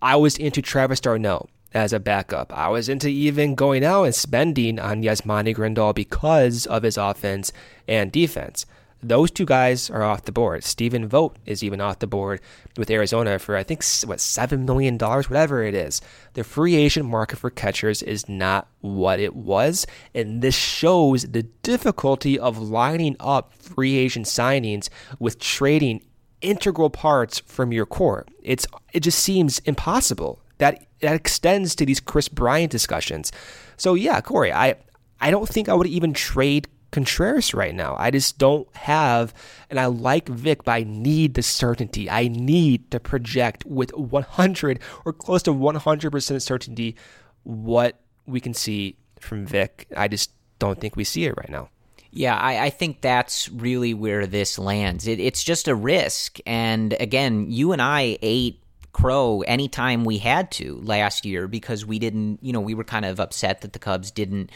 I was into Travis d'Arnaud as a backup. I was into even going out and spending on Yasmani Grandal because of his offense and defense. Those two guys are off the board. Stephen Vogt is even off the board with Arizona for I think what seven million dollars, whatever it is. The free agent market for catchers is not what it was, and this shows the difficulty of lining up free agent signings with trading integral parts from your core. It's it just seems impossible. That that extends to these Kris Bryant discussions. So yeah, Corey, I I don't think I would even trade Contreras right now. I just don't have, and I like Vic, but I need the certainty. I need to project with 100 or close to 100% certainty what we can see from Vic. I just don't think we see it right now. Yeah, I, I, think that's really where this lands. It, it's just a risk. And again, you and I ate crow anytime we had to last year because we didn't, you know, we were kind of upset that the Cubs didn't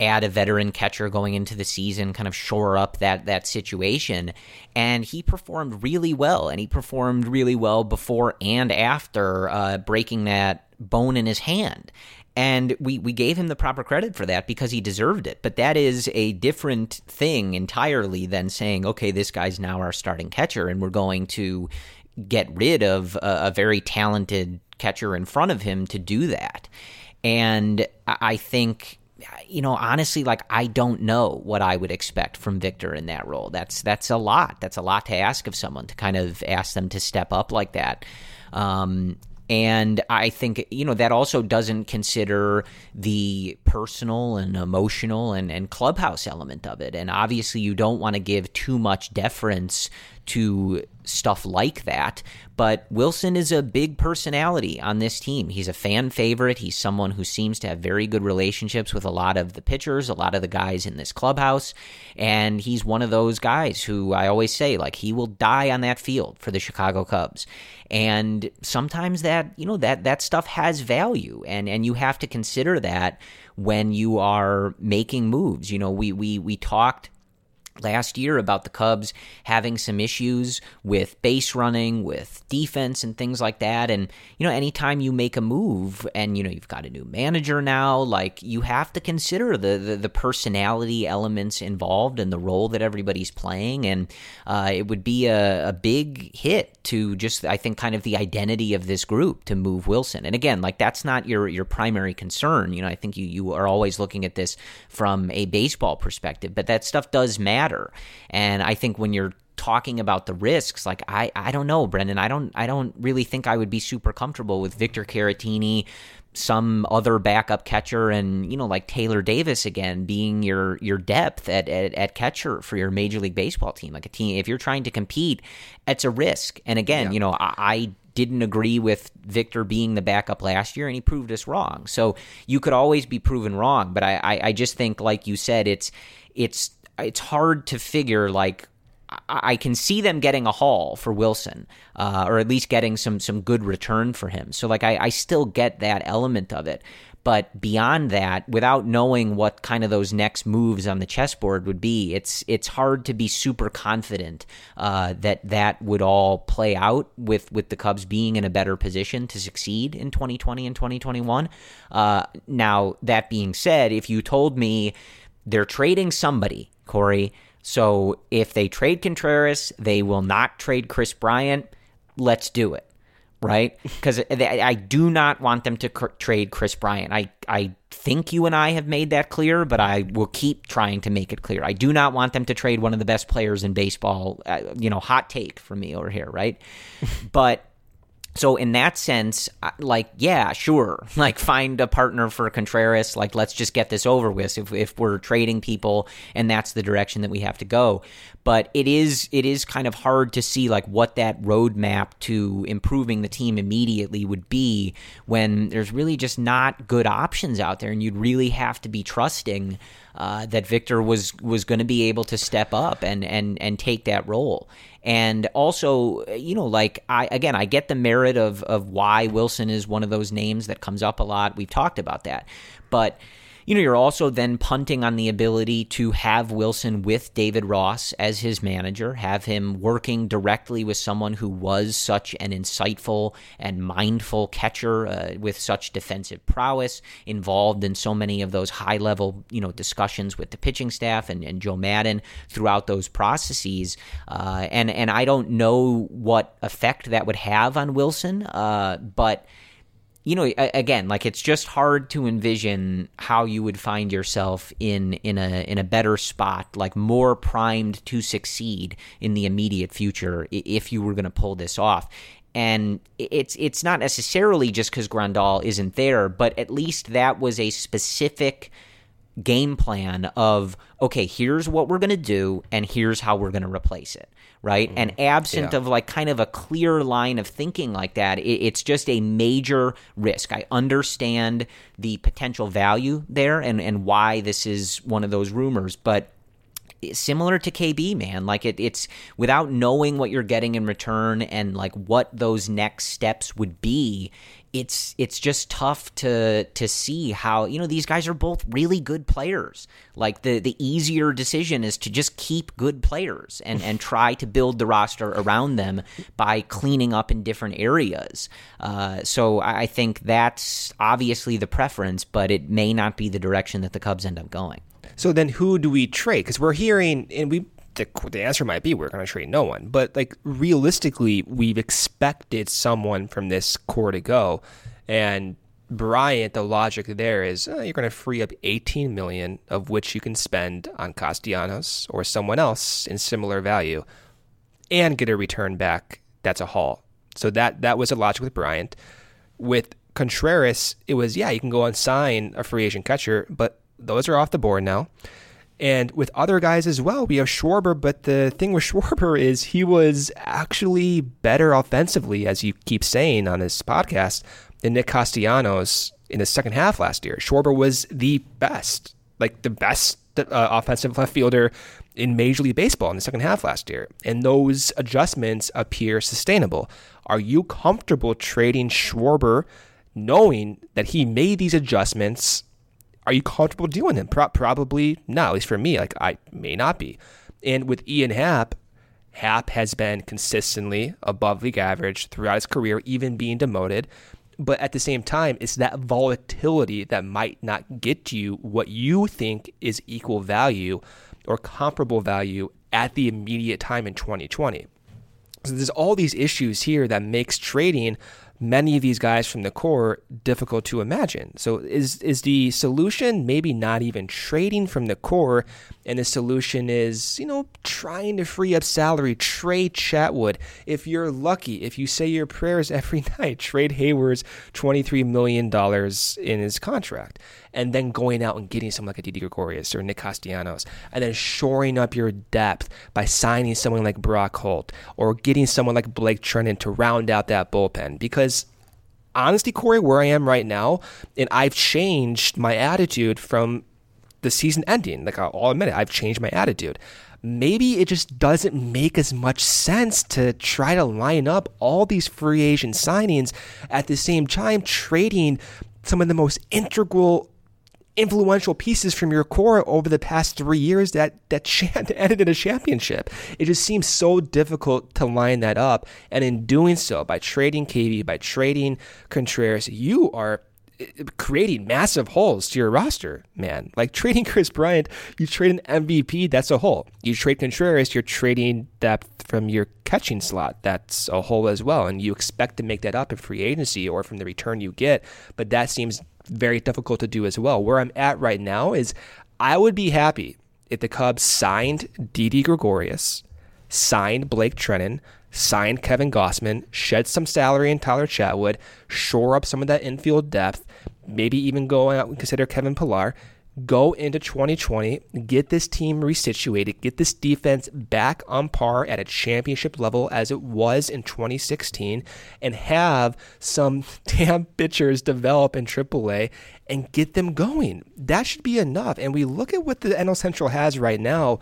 add a veteran catcher going into the season, kind of shore up that that situation. And he performed really well, and he performed really well before and after uh, breaking that bone in his hand. And we, we gave him the proper credit for that because he deserved it. But that is a different thing entirely than saying, okay, this guy's now our starting catcher, and we're going to get rid of a, a very talented catcher in front of him to do that. And I think you know, honestly, like I don't know what I would expect from Victor in that role. That's that's a lot. That's a lot to ask of someone to kind of ask them to step up like that. Um, and I think, you know, that also doesn't consider the personal and emotional and, and clubhouse element of it. And obviously, you don't want to give too much deference to stuff like that. But Willson is a big personality on this team. He's a fan favorite. He's someone who seems to have very good relationships with a lot of the pitchers, a lot of the guys in this clubhouse. And he's one of those guys who I always say, like, he will die on that field for the Chicago Cubs. And sometimes that, you know, that, that stuff has value. And, and you have to consider that when you are making moves. You know, we, we, we talked last year about the Cubs having some issues with base running, with defense, and things like that. And, you know, anytime you make a move and, you know, you've got a new manager now, like you have to consider the, the, the personality elements involved and the role that everybody's playing. And uh, it would be a, a big hit to just, I think, kind of the identity of this group to move Willson. And again, like that's not your, your primary concern. You know, I think you, you are always looking at this from a baseball perspective, but that stuff does matter matter. And I think when you're talking about the risks, like I, I don't know, Brendan. I don't I don't really think I would be super comfortable with Victor Caratini, some other backup catcher and you know like Taylor Davis again being your your depth at, at, at catcher for your major league baseball team like a team if you're trying to compete it's a risk and again yeah. you know I, I didn't agree with Victor being the backup last year, and he proved us wrong. So you could always be proven wrong, but I, I, I just think, like you said, it's it's it's hard to figure like I can see them getting a haul for Willson, uh, or at least getting some some good return for him. So like I, I still get that element of it, but beyond that, without knowing what kind of those next moves on the chessboard would be, it's it's hard to be super confident uh, that that would all play out with with the Cubs being in a better position to succeed in 2020 and 2021. Uh, now that being said, if you told me they're trading somebody Corey. So if they trade Contreras, they will not trade Kris Bryant. Let's do it, right? Because I do not want them to cr- trade Kris Bryant. I I think you and I have made that clear, but I will keep trying to make it clear. I do not want them to trade one of the best players in baseball. Uh, you know, hot take from me over here, right? but so in that sense, like yeah, sure, like find a partner for Contreras. Like let's just get this over with. If if we're trading people and that's the direction that we have to go, but it is it is kind of hard to see like what that roadmap to improving the team immediately would be when there's really just not good options out there, and you'd really have to be trusting uh, that Victor was was going to be able to step up and and and take that role. And also, you know, like I again, I get the merit of of why Willson is one of those names that comes up a lot. We've talked about that, but you know, you're also then punting on the ability to have Willson with David Ross as his manager, have him working directly with someone who was such an insightful and mindful catcher uh, with such defensive prowess, involved in so many of those high level, you know, discussions with the pitching staff and, and Joe Maddon throughout those processes. Uh, and and I don't know what effect that would have on Willson, uh, but you know again like it's just hard to envision how you would find yourself in in a in a better spot like more primed to succeed in the immediate future if you were going to pull this off. And it's it's not necessarily just cuz Grandal isn't there but at least that was a specific game plan of okay here's what we're going to do and here's how we're going to replace it right? Mm, and absent yeah. of like kind of a clear line of thinking like that, it, it's just a major risk. I understand the potential value there and, and why this is one of those rumors, but similar to KB, man. Like it, it's without knowing what you're getting in return and like what those next steps would be it's it's just tough to to see how you know these guys are both really good players. Like the the easier decision is to just keep good players and and try to build the roster around them by cleaning up in different areas. Uh, so I think that's obviously the preference, but it may not be the direction that the Cubs end up going. So then, who do we trade? Because we're hearing, and we the, the answer might be we're going to trade no one. But like realistically, we've expected someone from this core to go, and Bryant. The logic there is uh, you're going to free up 18 million, of which you can spend on Castellanos or someone else in similar value, and get a return back. That's a haul. So that that was a logic with Bryant. With Contreras, it was yeah, you can go and sign a free agent catcher, but those are off the board now. And with other guys as well, we have Schwarber, but the thing with Schwarber is he was actually better offensively, as you keep saying on this podcast, than Nick Castellanos in the second half last year. Schwarber was the best, like the best uh, offensive left fielder in Major League Baseball in the second half last year. And those adjustments appear sustainable. Are you comfortable trading Schwarber knowing that he made these adjustments? Are you comfortable doing them? Pro- probably not, at least for me. Like, I may not be. And with Ian Happ, Happ has been consistently above league average throughout his career, even being demoted. But at the same time, it's that volatility that might not get you what you think is equal value or comparable value at the immediate time in 2020. So there's all these issues here that makes trading many of these guys from the core difficult to imagine. So is is the solution maybe not even trading from the core and the solution is, you know, trying to free up salary, trade Chatwood. If you're lucky, if you say your prayers every night, trade Heyward's $23 million in his contract and then going out and getting someone like a Didi Gregorius or Nick Castellanos, and then shoring up your depth by signing someone like Brock Holt or getting someone like Blake Treinen to round out that bullpen. Because honestly, Corey, where I am right now, and I've changed my attitude from the season ending. Like I'll admit it, I've changed my attitude. Maybe it just doesn't make as much sense to try to line up all these free agent signings at the same time, trading some of the most integral influential pieces from your core over the past three years that that ended in a championship. It just seems so difficult to line that up, and in doing so, by trading KB, by trading Contreras, you are Uh, creating massive holes to your roster, man. Like trading Kris Bryant, you trade an MVP, that's a hole. You trade Contreras, you're trading depth from your catching slot, that's a hole as well. And you expect to make that up in free agency or from the return you get, but that seems very difficult to do as well. Where I'm at right now is I would be happy if the Cubs signed Didi Gregorius, signed Blake Treinen, signed Kevin Gausman, shed some salary in Tyler Chatwood, shore up some of that infield depth, maybe even go out and consider Kevin Pillar, go into 2020, get this team resituated, get this defense back on par at a championship level as it was in 2016, and have some damn pitchers develop in AAA and get them going. That should be enough. And we look at what the NL Central has right now.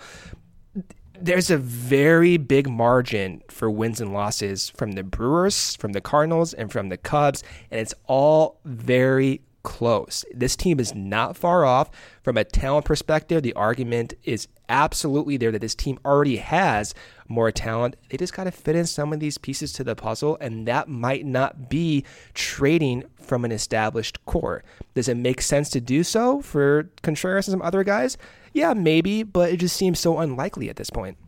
There's a very big margin for wins and losses from the Brewers, from the Cardinals, and from the Cubs, and it's all very close. This team is not far off from a talent perspective. The argument is absolutely there that this team already has more talent. They just got to fit in some of these pieces to the puzzle, and that might not be trading from an established core. Does it make sense to do so for Contreras and some other guys? Yeah, maybe, but it just seems so unlikely at this point.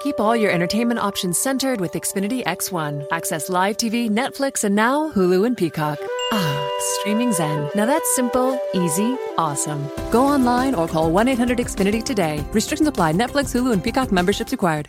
Keep all your entertainment options centered with Xfinity X1. Access live TV, Netflix, and now Hulu and Peacock. Ah, streaming Zen. Now that's simple, easy, awesome. Go online or call 1 800 Xfinity today. Restrictions apply. Netflix, Hulu, and Peacock memberships required.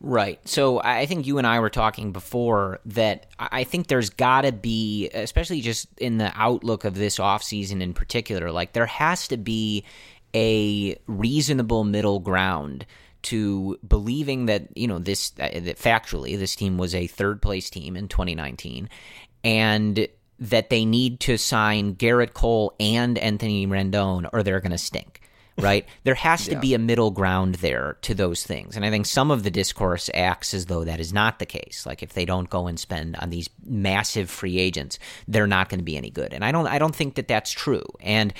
Right. So I think you and I were talking before that I think there's got to be, especially just in the outlook of this offseason in particular, like there has to be a reasonable middle ground to believing that you know this uh, that factually this team was a third place team in 2019 and that they need to sign Gerrit Cole and Anthony Rendon or they're going to stink right? There has to yeah. be a middle ground there to those things. And i think some of the discourse acts as though that is not the case. Like if they don't go and spend on these massive free agents they're not going to be any good. And i don't i don't think that that's true. And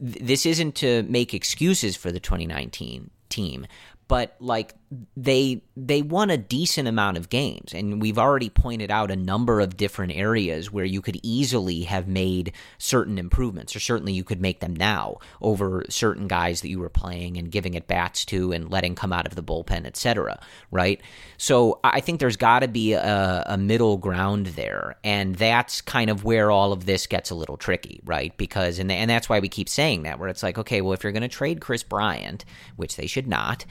th- this isn't to make excuses for the 2019 team but like they they won a decent amount of games. And we've already pointed out a number of different areas where you could easily have made certain improvements or certainly you could make them now over certain guys that you were playing and giving at bats to and letting come out of the bullpen etc right? So i think there's got to be a, a middle ground there. And that's kind of where all of this gets a little tricky right? Because and, and that's why we keep saying that where it's like okay well if you're going to trade kris bryant which they should not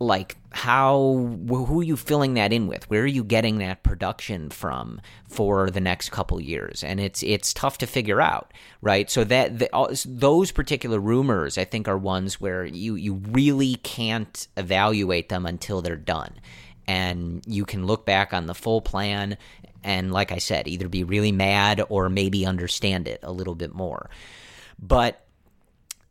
like how who are you filling that in with? Where are you getting that production from for the next couple years? And it's it's tough to figure out right? So that the, those particular rumors i think are ones where you you really can't evaluate them until they're done. And you can look back on the full plan and like i said either be really mad or maybe understand it a little bit more. But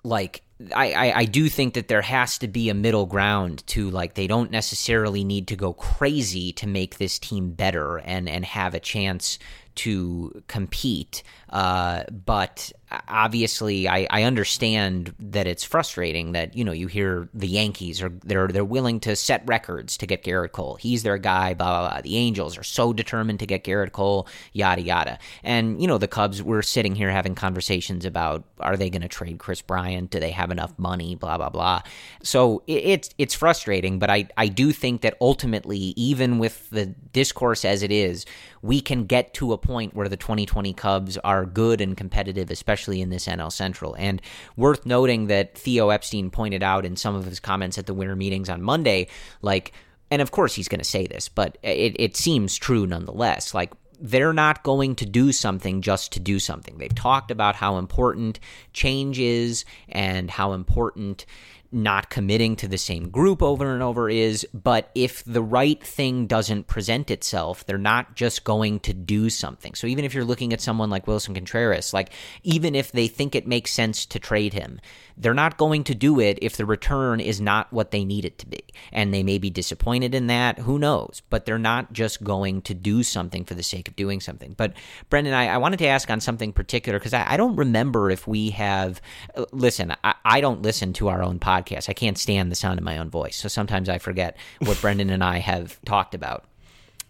like I, I, I, do think that there has to be a middle ground to like they don't necessarily need to go crazy to make this team better and and have a chance to compete. Uh, but obviously, I, I understand that it's frustrating that you know you hear the Yankees are they're they're willing to set records to get Gerrit Cole. He's their guy. Blah blah blah. The Angels are so determined to get Gerrit Cole. Yada yada. And you know the Cubs. We're sitting here having conversations about are they going to trade Kris Bryant? Do they have enough money? Blah blah blah. So it, it's it's frustrating, but I I do think that ultimately, even with the discourse as it is, we can get to a point where the 2020 Cubs are good and competitive, especially in this NL Central. And worth noting that Theo Epstein pointed out in some of his comments at the winter meetings on Monday, like, and of course he's going to say this, but it, it seems true nonetheless. Like, they're not going to do something just to do something. They've talked about how important change is and how important not committing to the same group over and over is, but if the right thing doesn't present itself, they're not just going to do something. So even if you're looking at someone like Willson Contreras, like even if they think it makes sense to trade him, they're not going to do it if the return is not what they need it to be. And they may be disappointed in that, who knows? But they're not just going to do something for the sake of doing something. But Brendan, I, I wanted to ask on something particular because I, I, don't remember if we have. Uh, listen, I, I don't listen to our own podcast. I can't stand the sound of my own voice. So sometimes I forget what Brendan and I have talked about.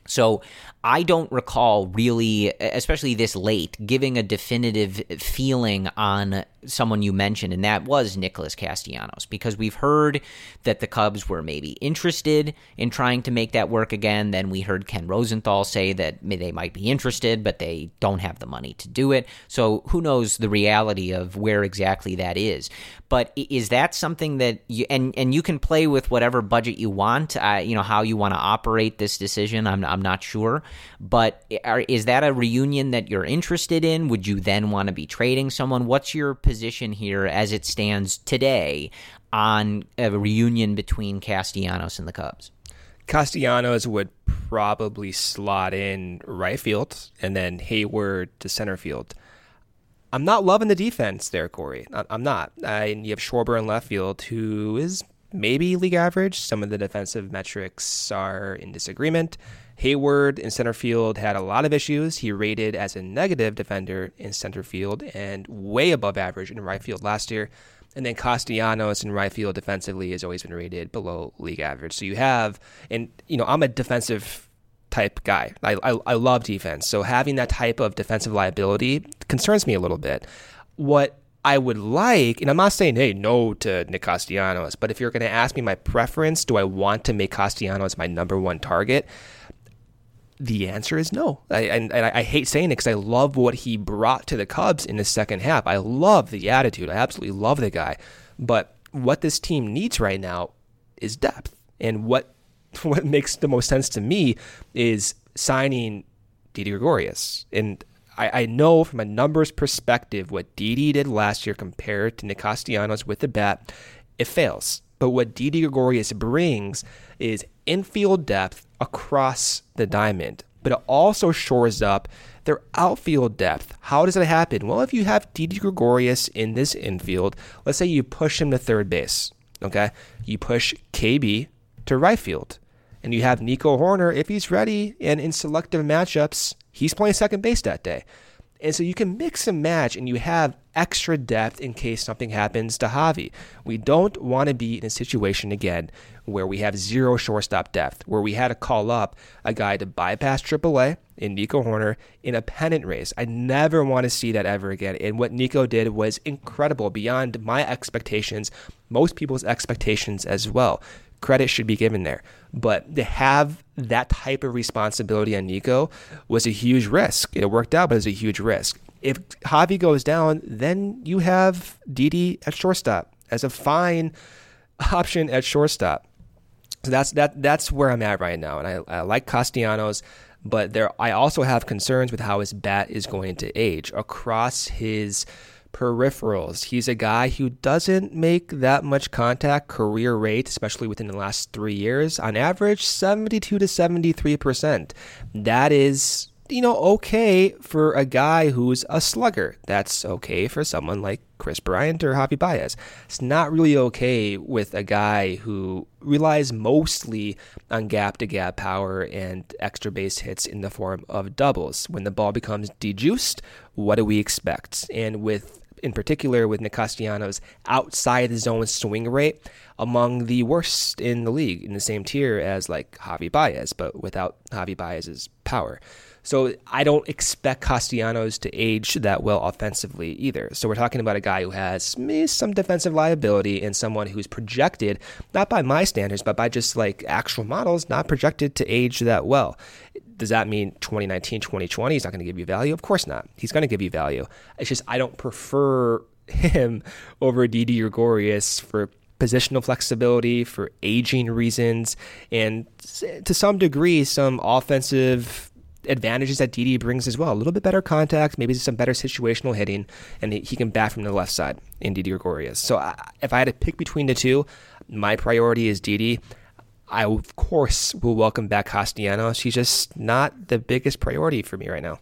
So I don't recall really, especially this late, giving a definitive feeling on someone you mentioned, and that was Nicholas Castellanos, because we've heard that the Cubs were maybe interested in trying to make that work again. Then we heard Ken Rosenthal say that they might be interested, but they don't have the money to do it. So who knows the reality of where exactly that is? But is that something that you and and you can play with whatever budget you want? Uh, you know how you want to operate this decision. I'm I'm not sure, but are, is that a reunion that you're interested in? Would you then want to be trading someone? What's your position here as it stands today on a reunion between Castellanos and the Cubs? Castellanos would probably slot in right field and then Heyward to center field. I'm not loving the defense there, Corey. I'm not. I, you have Schwarber in left field, who is maybe league average. Some of the defensive metrics are in disagreement. Heyward in center field had a lot of issues. He rated as a negative defender in center field and way above average in right field last year. And then Castellanos in right field defensively has always been rated below league average. So you have, and you know, I'm a defensive type guy. I, I, I love defense. So having that type of defensive liability concerns me a little bit. What I would like, and I'm not saying, hey, no to Nick Castellanos, but if you're going to ask me my preference, do I want to make Castellanos my number one target? The answer is no. I, and, and I hate saying it because I love what he brought to the Cubs in the second half. I love the attitude. I absolutely love the guy. But what this team needs right now is depth. And what what makes the most sense to me is signing Didi Gregorius. And I, I know from a numbers perspective what Didi did last year compared to Nick Castellanos with the bat, it fails. But what Didi Gregorius brings is infield depth across the diamond, but it also shores up their outfield depth. How does that happen? Well, if you have Didi Gregorius in this infield, let's say you push him to third base, okay? You push KB to right field, and you have Nico Hoerner, if he's ready and in selective matchups, he's playing second base that day. And so you can mix and match and you have extra depth in case something happens to Javi. We don't want to be in a situation again where we have zero shortstop depth, where we had to call up a guy to bypass AAA in Nico Hoerner in a pennant race. I never want to see that ever again. And what Nico did was incredible, beyond my expectations, most people's expectations as well credit should be given there. But to have that type of responsibility on Nico was a huge risk. It worked out, but it was a huge risk. If Javi goes down, then you have Didi at shortstop as a fine option at shortstop. So that's that. That's where I'm at right now, and I, I like Castellanos, but there I also have concerns with how his bat is going to age across his peripherals. He's a guy who doesn't make that much contact career rate, especially within the last three years. On average, 72 to 73%. That is, you know, okay for a guy who's a slugger. That's okay for someone like Kris Bryant or Javi Baez. It's not really okay with a guy who relies mostly on gap to gap power and extra base hits in the form of doubles. When the ball becomes dejuiced, what do we expect? And with in particular with Nick Castellanos outside the zone swing rate among the worst in the league in the same tier as like Javi Baez, but without Javi Baez's power. So I don't expect Castellanos to age that well offensively either. So we're talking about a guy who has some defensive liability and someone who's projected, not by my standards, but by just like actual models, not projected to age that well. Does that mean 2019, 2020 he's not going to give you value? Of course not. He's going to give you value. It's just I don't prefer him over Didi Gregorius for positional flexibility, for aging reasons, and to some degree, some offensive advantages that Didi brings as well. A little bit better contact, maybe some better situational hitting, and he can bat from the left side in Didi Gregorius. So if I had to pick between the two, my priority is Didi. I, of course, will welcome back Castellanos. He's just not the biggest priority for me right now.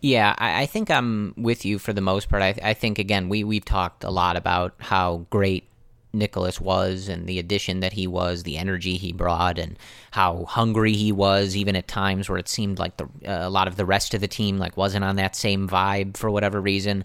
Yeah, I, I think I'm with you for the most part. I, I, think again, we we've talked a lot about how great Nicholas was and the addition that he was, the energy he brought, and how hungry he was. Even at times where it seemed like the uh, a lot of the rest of the team like wasn't on that same vibe for whatever reason.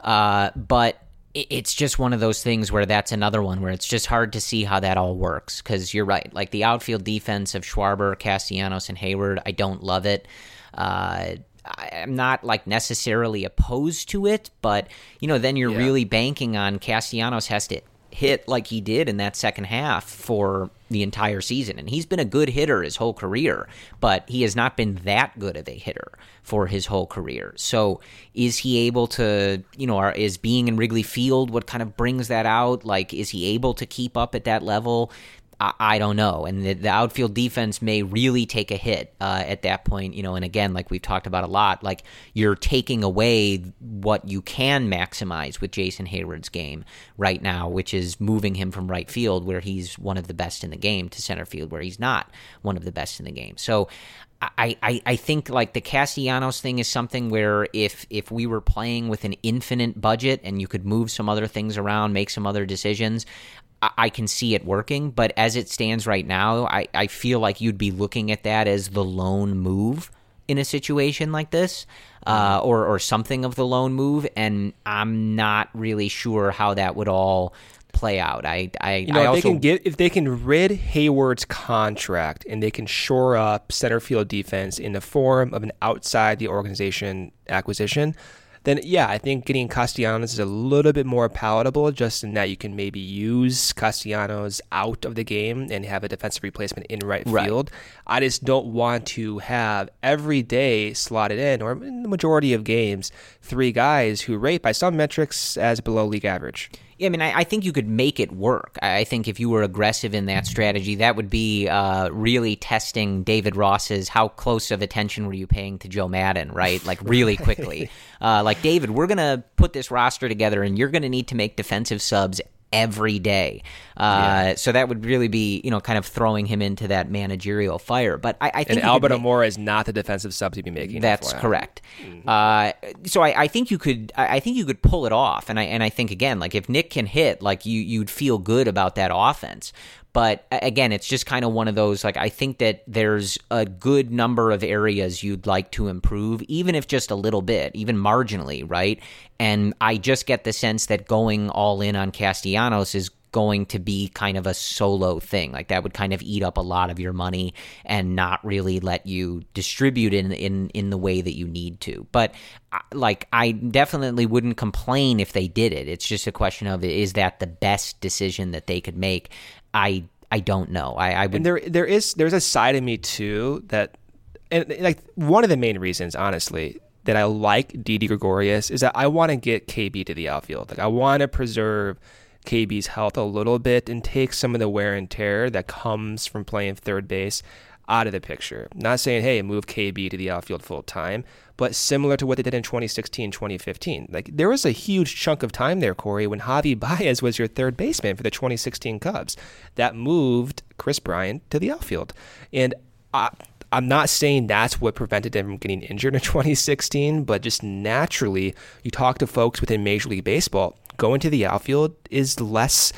Uh, but it's just one of those things where that's another one where it's just hard to see how that all works because you're right. Like the outfield defense of Schwarber, Castellanos, and Heyward, I don't love it. Uh, I'm not like necessarily opposed to it, but you know, then you're yeah. really banking on Castellanos has to hit like he did in that second half for the entire season. And he's been a good hitter his whole career, but he has not been that good of a hitter for his whole career. So is he able to, you know, is being in Wrigley Field what kind of brings that out? Like, is he able to keep up at that level? I, I don't know. And the, the, outfield defense may really take a hit uh, at that point, you know. And again, like we've talked about a lot, like you're taking away what you can maximize with Jason Heyward's game right now, which is moving him from right field, where he's one of the best in the game, to center field, where he's not one of the best in the game. So I, I, I think like the Castellanos thing is something where if if we were playing with an infinite budget and you could move some other things around, make some other decisions, I can see it working, but as it stands right now, I, I feel like you'd be looking at that as the lone move in a situation like this, uh, or or something of the lone move, and I'm not really sure how that would all play out. I, I, you know, I if also, they can get if they can rid Heyward's contract and they can shore up center field defense in the form of an outside the organization acquisition, then yeah, I think getting Castellanos is a little bit more palatable, just in that you can maybe use Castellanos out of the game and have a defensive replacement in right, right. field. I just don't want to have every day slotted in, or in the majority of games, three guys who rate by some metrics as below league average. Yeah, I mean, I, I, think you could make it work. I think if you were aggressive in that strategy, that would be uh, really testing David Ross's how close of attention were you paying to Joe Maddon, right? Like really quickly. uh, like David, we're gonna put this roster together, and you're gonna need to make defensive subs every day. Uh, yeah. So that would really be, you know, kind of throwing him into that managerial fire. But I, I think and Albert Almora is not the defensive sub to be making. That's correct. Mm-hmm. Uh, so I, I, think you could, I think you could pull it off. And I and I think again, like if Nick can hit, like you, you'd feel good about that offense. But again, it's just kind of one of those like I think that there's a good number of areas you'd like to improve, even if just a little bit, even marginally, right? And I just get the sense that going all in on Castellanos is going to be kind of a solo thing. Like that would kind of eat up a lot of your money and not really let you distribute in in in the way that you need to. But uh, like I definitely wouldn't complain if they did it. It's just a question of is that the best decision that they could make? I I don't know. I, I would. And there there is there's a side of me too that and like one of the main reasons, honestly, that I like Didi Gregorius is that I want to get KB to the outfield. Like I want to preserve KB's health a little bit and take some of the wear and tear that comes from playing third base out of the picture. Not saying, hey, move KB to the outfield full time, but similar to what they did in 2016, 2015. Like there was a huge chunk of time there, Corey, when Javi Baez was your third baseman for the 2016 Cubs. That moved Kris Bryant to the outfield. And I, I'm not saying that's what prevented him from getting injured in 2016, but just naturally, you talk to folks within Major League Baseball, going to the outfield is less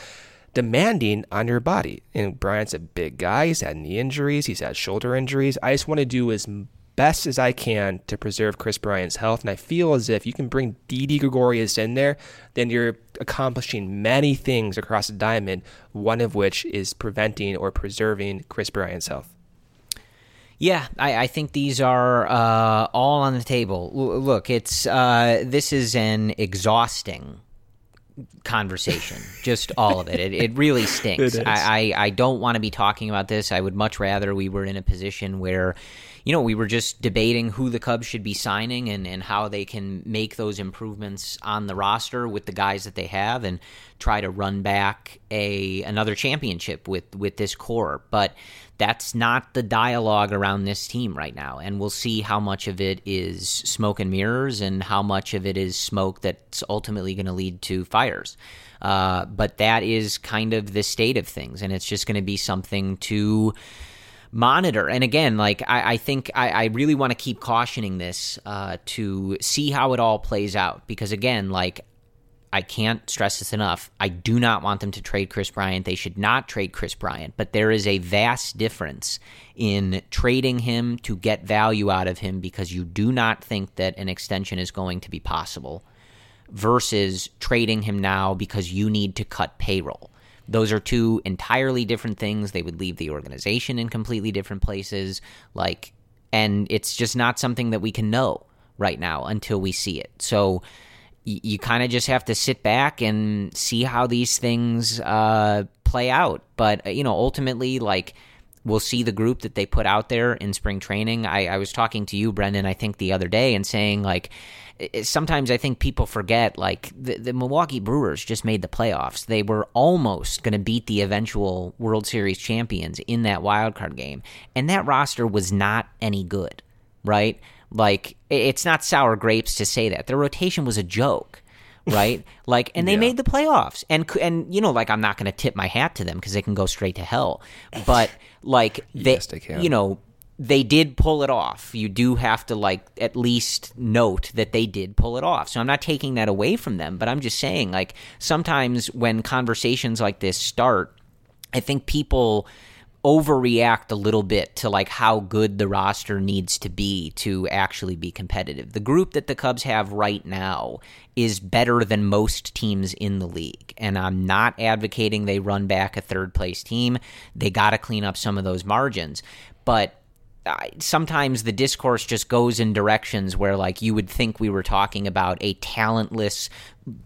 demanding on your body. And Bryant's a big guy. He's had knee injuries, he's had shoulder injuries. I just want to do as best as I can to preserve Kris Bryant's health. And I feel as if you can bring Didi Gregorius in there, then you're accomplishing many things across the diamond, one of which is preventing or preserving Kris Bryant's health. Yeah, I, I, think these are uh, all on the table. L- look, it's uh, this is an exhausting conversation. Just all of it. It, it really stinks. It I, I, I don't want to be talking about this. I would much rather we were in a position where, you know, we were just debating who the Cubs should be signing and, and how they can make those improvements on the roster with the guys that they have and try to run back a another championship with, with this core. But that's not the dialogue around this team right now. And we'll see how much of it is smoke and mirrors and how much of it is smoke that's ultimately going to lead to fires. Uh, but that is kind of the state of things. And it's just going to be something to monitor. And again, like I, I think I, I, really want to keep cautioning this uh, to see how it all plays out. Because again, like I can't stress this enough. I do not want them to trade Kris Bryant. They should not trade Kris Bryant, but there is a vast difference in trading him to get value out of him because you do not think that an extension is going to be possible versus trading him now because you need to cut payroll. Those are two entirely different things. They would leave the organization in completely different places. Like, and it's just not something that we can know right now until we see it. So, you, kind of just have to sit back and see how these things uh, play out. But uh, you know, ultimately, like we'll see the group that they put out there in spring training. I, I was talking to you, Brendan, I think the other day, and saying like sometimes I think people forget like the, the, Milwaukee Brewers just made the playoffs. They were almost going to beat the eventual World Series champions in that wild card game, and that roster was not any good, right? Like it's not sour grapes to say that. Their rotation was a joke, right? like and they yeah. made the playoffs. And and you know like I'm not going to tip my hat to them because they can go straight to hell. But like they, yes, they you know they did pull it off. You do have to like at least note that they did pull it off. So I'm not taking that away from them, but I'm just saying like sometimes when conversations like this start, I think people overreact a little bit to like how good the roster needs to be to actually be competitive. The group that the Cubs have right now is better than most teams in the league. And I'm not advocating they run back a third place team. They got to clean up some of those margins. But sometimes the discourse just goes in directions where like you would think we were talking about a talentless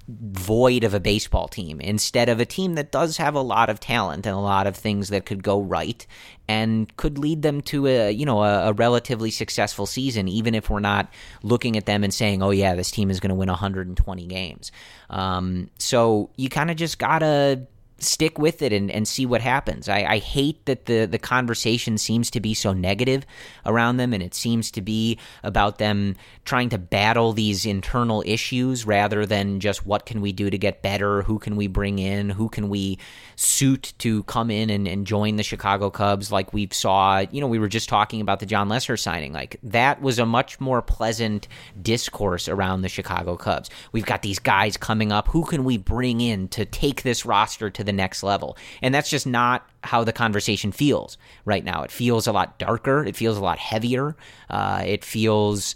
void of a baseball team instead of a team that does have a lot of talent and a lot of things that could go right and could lead them to a you know a, a relatively successful season even if we're not looking at them and saying oh yeah this team is going to win 120 games. Um, so you kind of just gotta stick with it and, and see what happens. I, I, hate that the, the conversation seems to be so negative around them and it seems to be about them trying to battle these internal issues rather than just what can we do to get better, who can we bring in, who can we suit to come in and, and join the Chicago Cubs like we saw, you know, we were just talking about the Jon Lester signing. Like that was a much more pleasant discourse around the Chicago Cubs. We've got these guys coming up. Who can we bring in to take this roster to the next level. And that's just not how the conversation feels right now. It feels a lot darker. It feels a lot heavier. Uh, it feels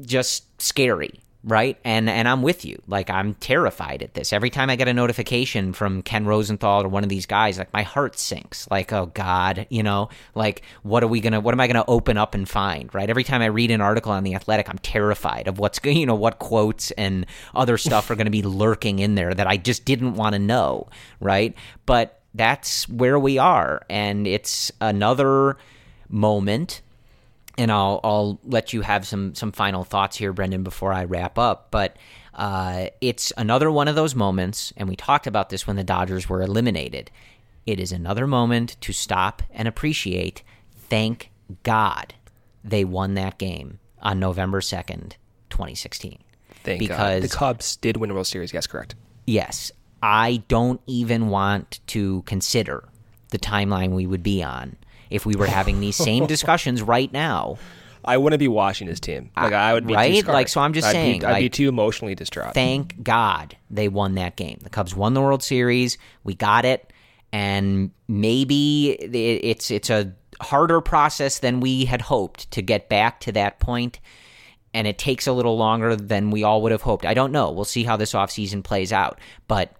just scary right? And and i'm with you. Like i'm terrified at this. Every time i get a notification from ken rosenthal or one of these guys like my heart sinks. Like oh god you know? Like what are we gonna what am i gonna open up and find right? Every time i read an article on the athletic i'm terrified of what's you know what quotes and other stuff are gonna be lurking in there that i just didn't want to know right? But that's where we are. And it's another moment and I'll I'll let you have some some final thoughts here, Brendan, before I wrap up. But uh, it's another one of those moments, and we talked about this when the Dodgers were eliminated. It is another moment to stop and appreciate. Thank God they won that game on November second, twenty sixteen. Thank because God. the Cubs did win the World Series. Yes, correct. Yes, I don't even want to consider the timeline we would be on if we were having these same discussions right now. I wouldn't be watching his team. Uh, like I would be right. Like so, I'm just I'd saying. Be, I'd like, be too emotionally distraught. Thank God they won that game. The Cubs won the World Series. We got it, and maybe it's it's a harder process than we had hoped to get back to that point and it takes a little longer than we all would have hoped. I don't know. We'll see how this offseason plays out. But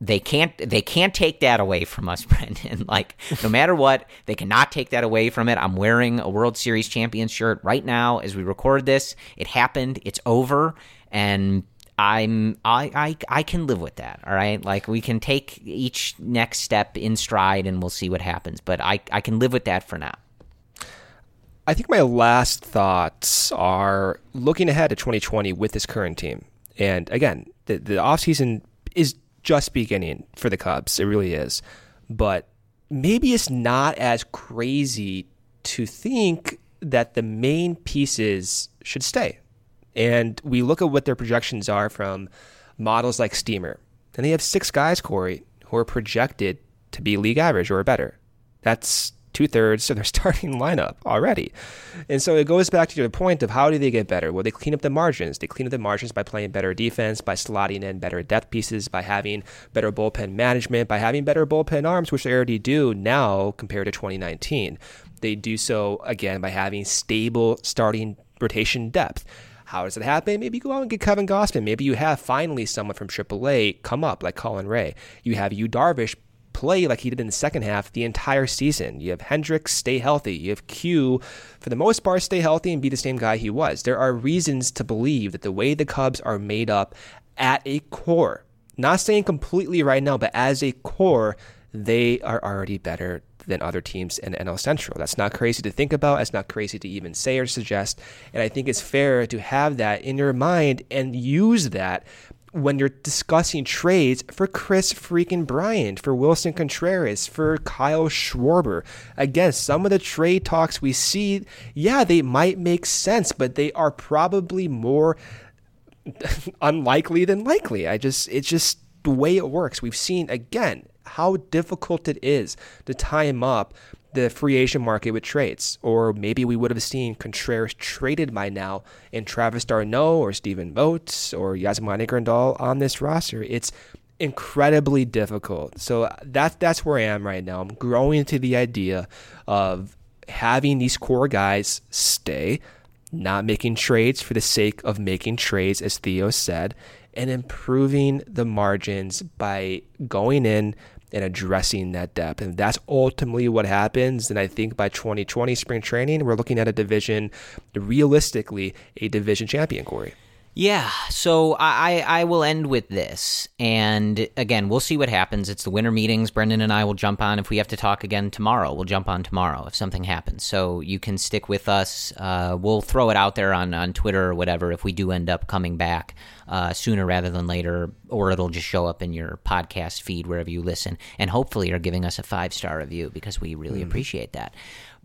they can't they can't take that away from us, Brendan. Like no matter what, they cannot take that away from it. I'm wearing a World Series champion shirt right now as we record this. It happened. It's over, and I'm I I I can live with that. All right, like we can take each next step in stride, and we'll see what happens. But I I can live with that for now. I think my last thoughts are looking ahead to 2020 with this current team. And again, the, the offseason is just beginning for the Cubs. It really is. But maybe it's not as crazy to think that the main pieces should stay. And we look at what their projections are from models like Steamer. And they have six guys, Corey, who are projected to be league average or better. That's two thirds of their starting lineup already. And so it goes back to the point of how do they get better? Well, they clean up the margins. They clean up the margins by playing better defense, by slotting in better depth pieces, by having better bullpen management, by having better bullpen arms, which they already do now compared to 2019. They do so again by having stable starting rotation depth. How does it happen? Maybe you go out and get Kevin Gausman. Maybe you have finally someone from AAA come up like Colin Rea. You have Yu Darvish play like he did in the second half the entire season. You have Hendricks stay healthy. You have Q, for the most part, stay healthy and be the same guy he was. There are reasons to believe that the way the Cubs are made up at a core, not saying completely right now, but as a core, they are already better than other teams in NL Central. That's not crazy to think about. It's not crazy to even say or suggest. And I think it's fair to have that in your mind and use that when you're discussing trades for Kris freaking Bryant, for Willson Contreras, for Kyle Schwarber. Again, some of the trade talks we see, yeah, they might make sense, but they are probably more unlikely than likely. I just, it's just the way it works. We've seen, again, how difficult it is to time up the free agent market with trades. Or maybe we would have seen Contreras traded by now and Travis d'Arnaud or Stephen Vogt or Yasmani Grandal on this roster. It's incredibly difficult. So that's that's where I am right now. I'm growing into the idea of having these core guys stay, not making trades for the sake of making trades, as Theo said, and improving the margins by going in, and addressing that depth. And that's ultimately what happens. And I think by 2020 spring training, we're looking at a division, realistically, a division champion, Corey. Yeah, so I, I will end with this. And again, we'll see what happens. It's the winter meetings. Brendan and I will jump on. If we have to talk again tomorrow, we'll jump on tomorrow if something happens. So you can stick with us. Uh, we'll throw it out there on, on Twitter or whatever if we do end up coming back uh, sooner rather than later, or it'll just show up in your podcast feed wherever you listen. And hopefully, you're giving us a five star review because we really mm. appreciate that.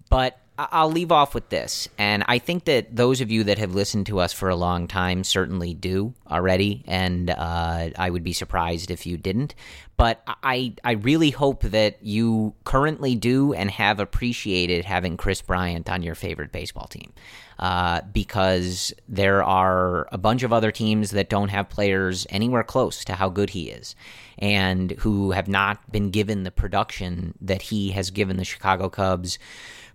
But I'll leave off with this. And I think that those of you that have listened to us for a long time certainly do already. And uh, I would be surprised if you didn't. But I, I really hope that you currently do and have appreciated having Kris Bryant on your favorite baseball team. Uh, because there are a bunch of other teams that don't have players anywhere close to how good he is and who have not been given the production that he has given the Chicago Cubs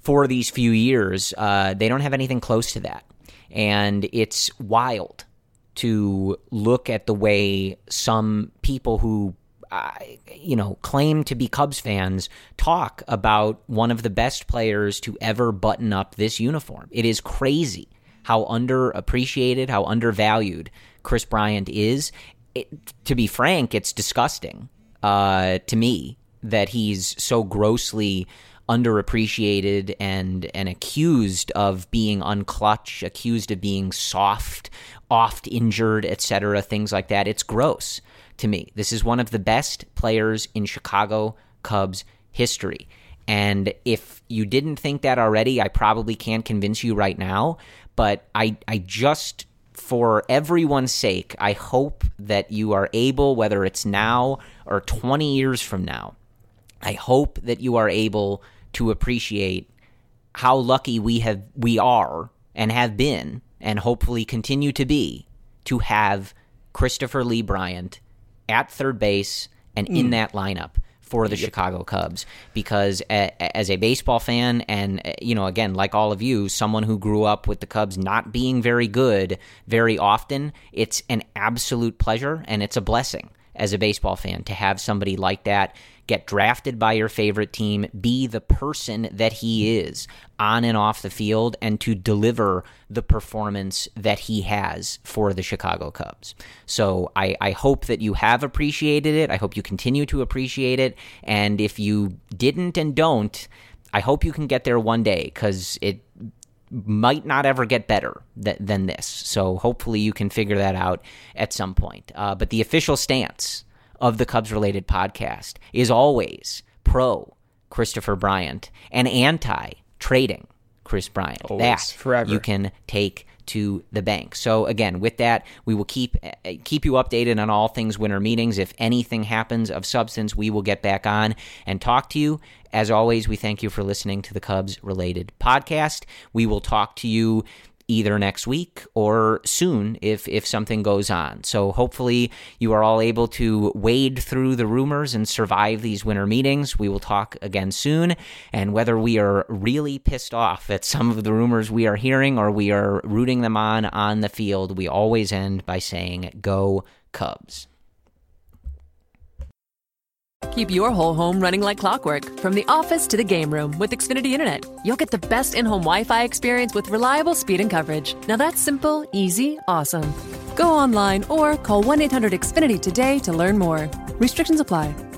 for these few years. Uh, they don't have anything close to that. And it's wild to look at the way some people who uh, you know, claim to be Cubs fans talk about one of the best players to ever button up this uniform. It is crazy how underappreciated, how undervalued Kris Bryant is. It, to be frank, it's disgusting uh, to me that he's so grossly underappreciated and and accused of being unclutch, accused of being soft, oft injured, etc. Things like that. It's gross to me. This is one of the best players in Chicago Cubs history. And if you didn't think that already, I probably can't convince you right now. But I, I just, for everyone's sake, I hope that you are able, whether it's now or 20 years from now, I hope that you are able to appreciate how lucky we have we are and have been and hopefully continue to be to have Kristopher Lee Bryant at third base and mm. in hmm. that lineup for the yep. Chicago Cubs because a, as a baseball fan and you know again like all of you someone who grew up with the Cubs not being very good very often it's an absolute pleasure and it's a blessing as a baseball fan to have somebody like that get drafted by your favorite team, be the person that he is on and off the field, and to deliver the performance that he has for the Chicago Cubs. So I, I hope that you have appreciated it. I hope you continue to appreciate it. And if you didn't and don't, I hope you can get there one day because it might not ever get better th- than this. So hopefully you can figure that out at some point. Uh, but the official stance of the Cubs related podcast is always pro Kristopher Bryant and anti trading Kris Bryant. Always, that forever. you can take to the bank. So again, with that, we will keep uh, keep you updated on all things winter meetings. If anything happens of substance, we will get back on and talk to you. As always, we thank you for listening to the Cubs related podcast. We will talk to you either next week or soon if if something goes on. So hopefully you are all able to wade through the rumors and survive these winter meetings. We will talk again soon and whether we are really pissed off at some of the rumors we are hearing or we are rooting them on on the field, we always end by saying go Cubs. Keep your whole home running like clockwork from the office to the game room with Xfinity Internet. You'll get the best in home Wi Fi experience with reliable speed and coverage. Now that's simple, easy, awesome. Go online or call 1 800 Xfinity today to learn more. Restrictions apply.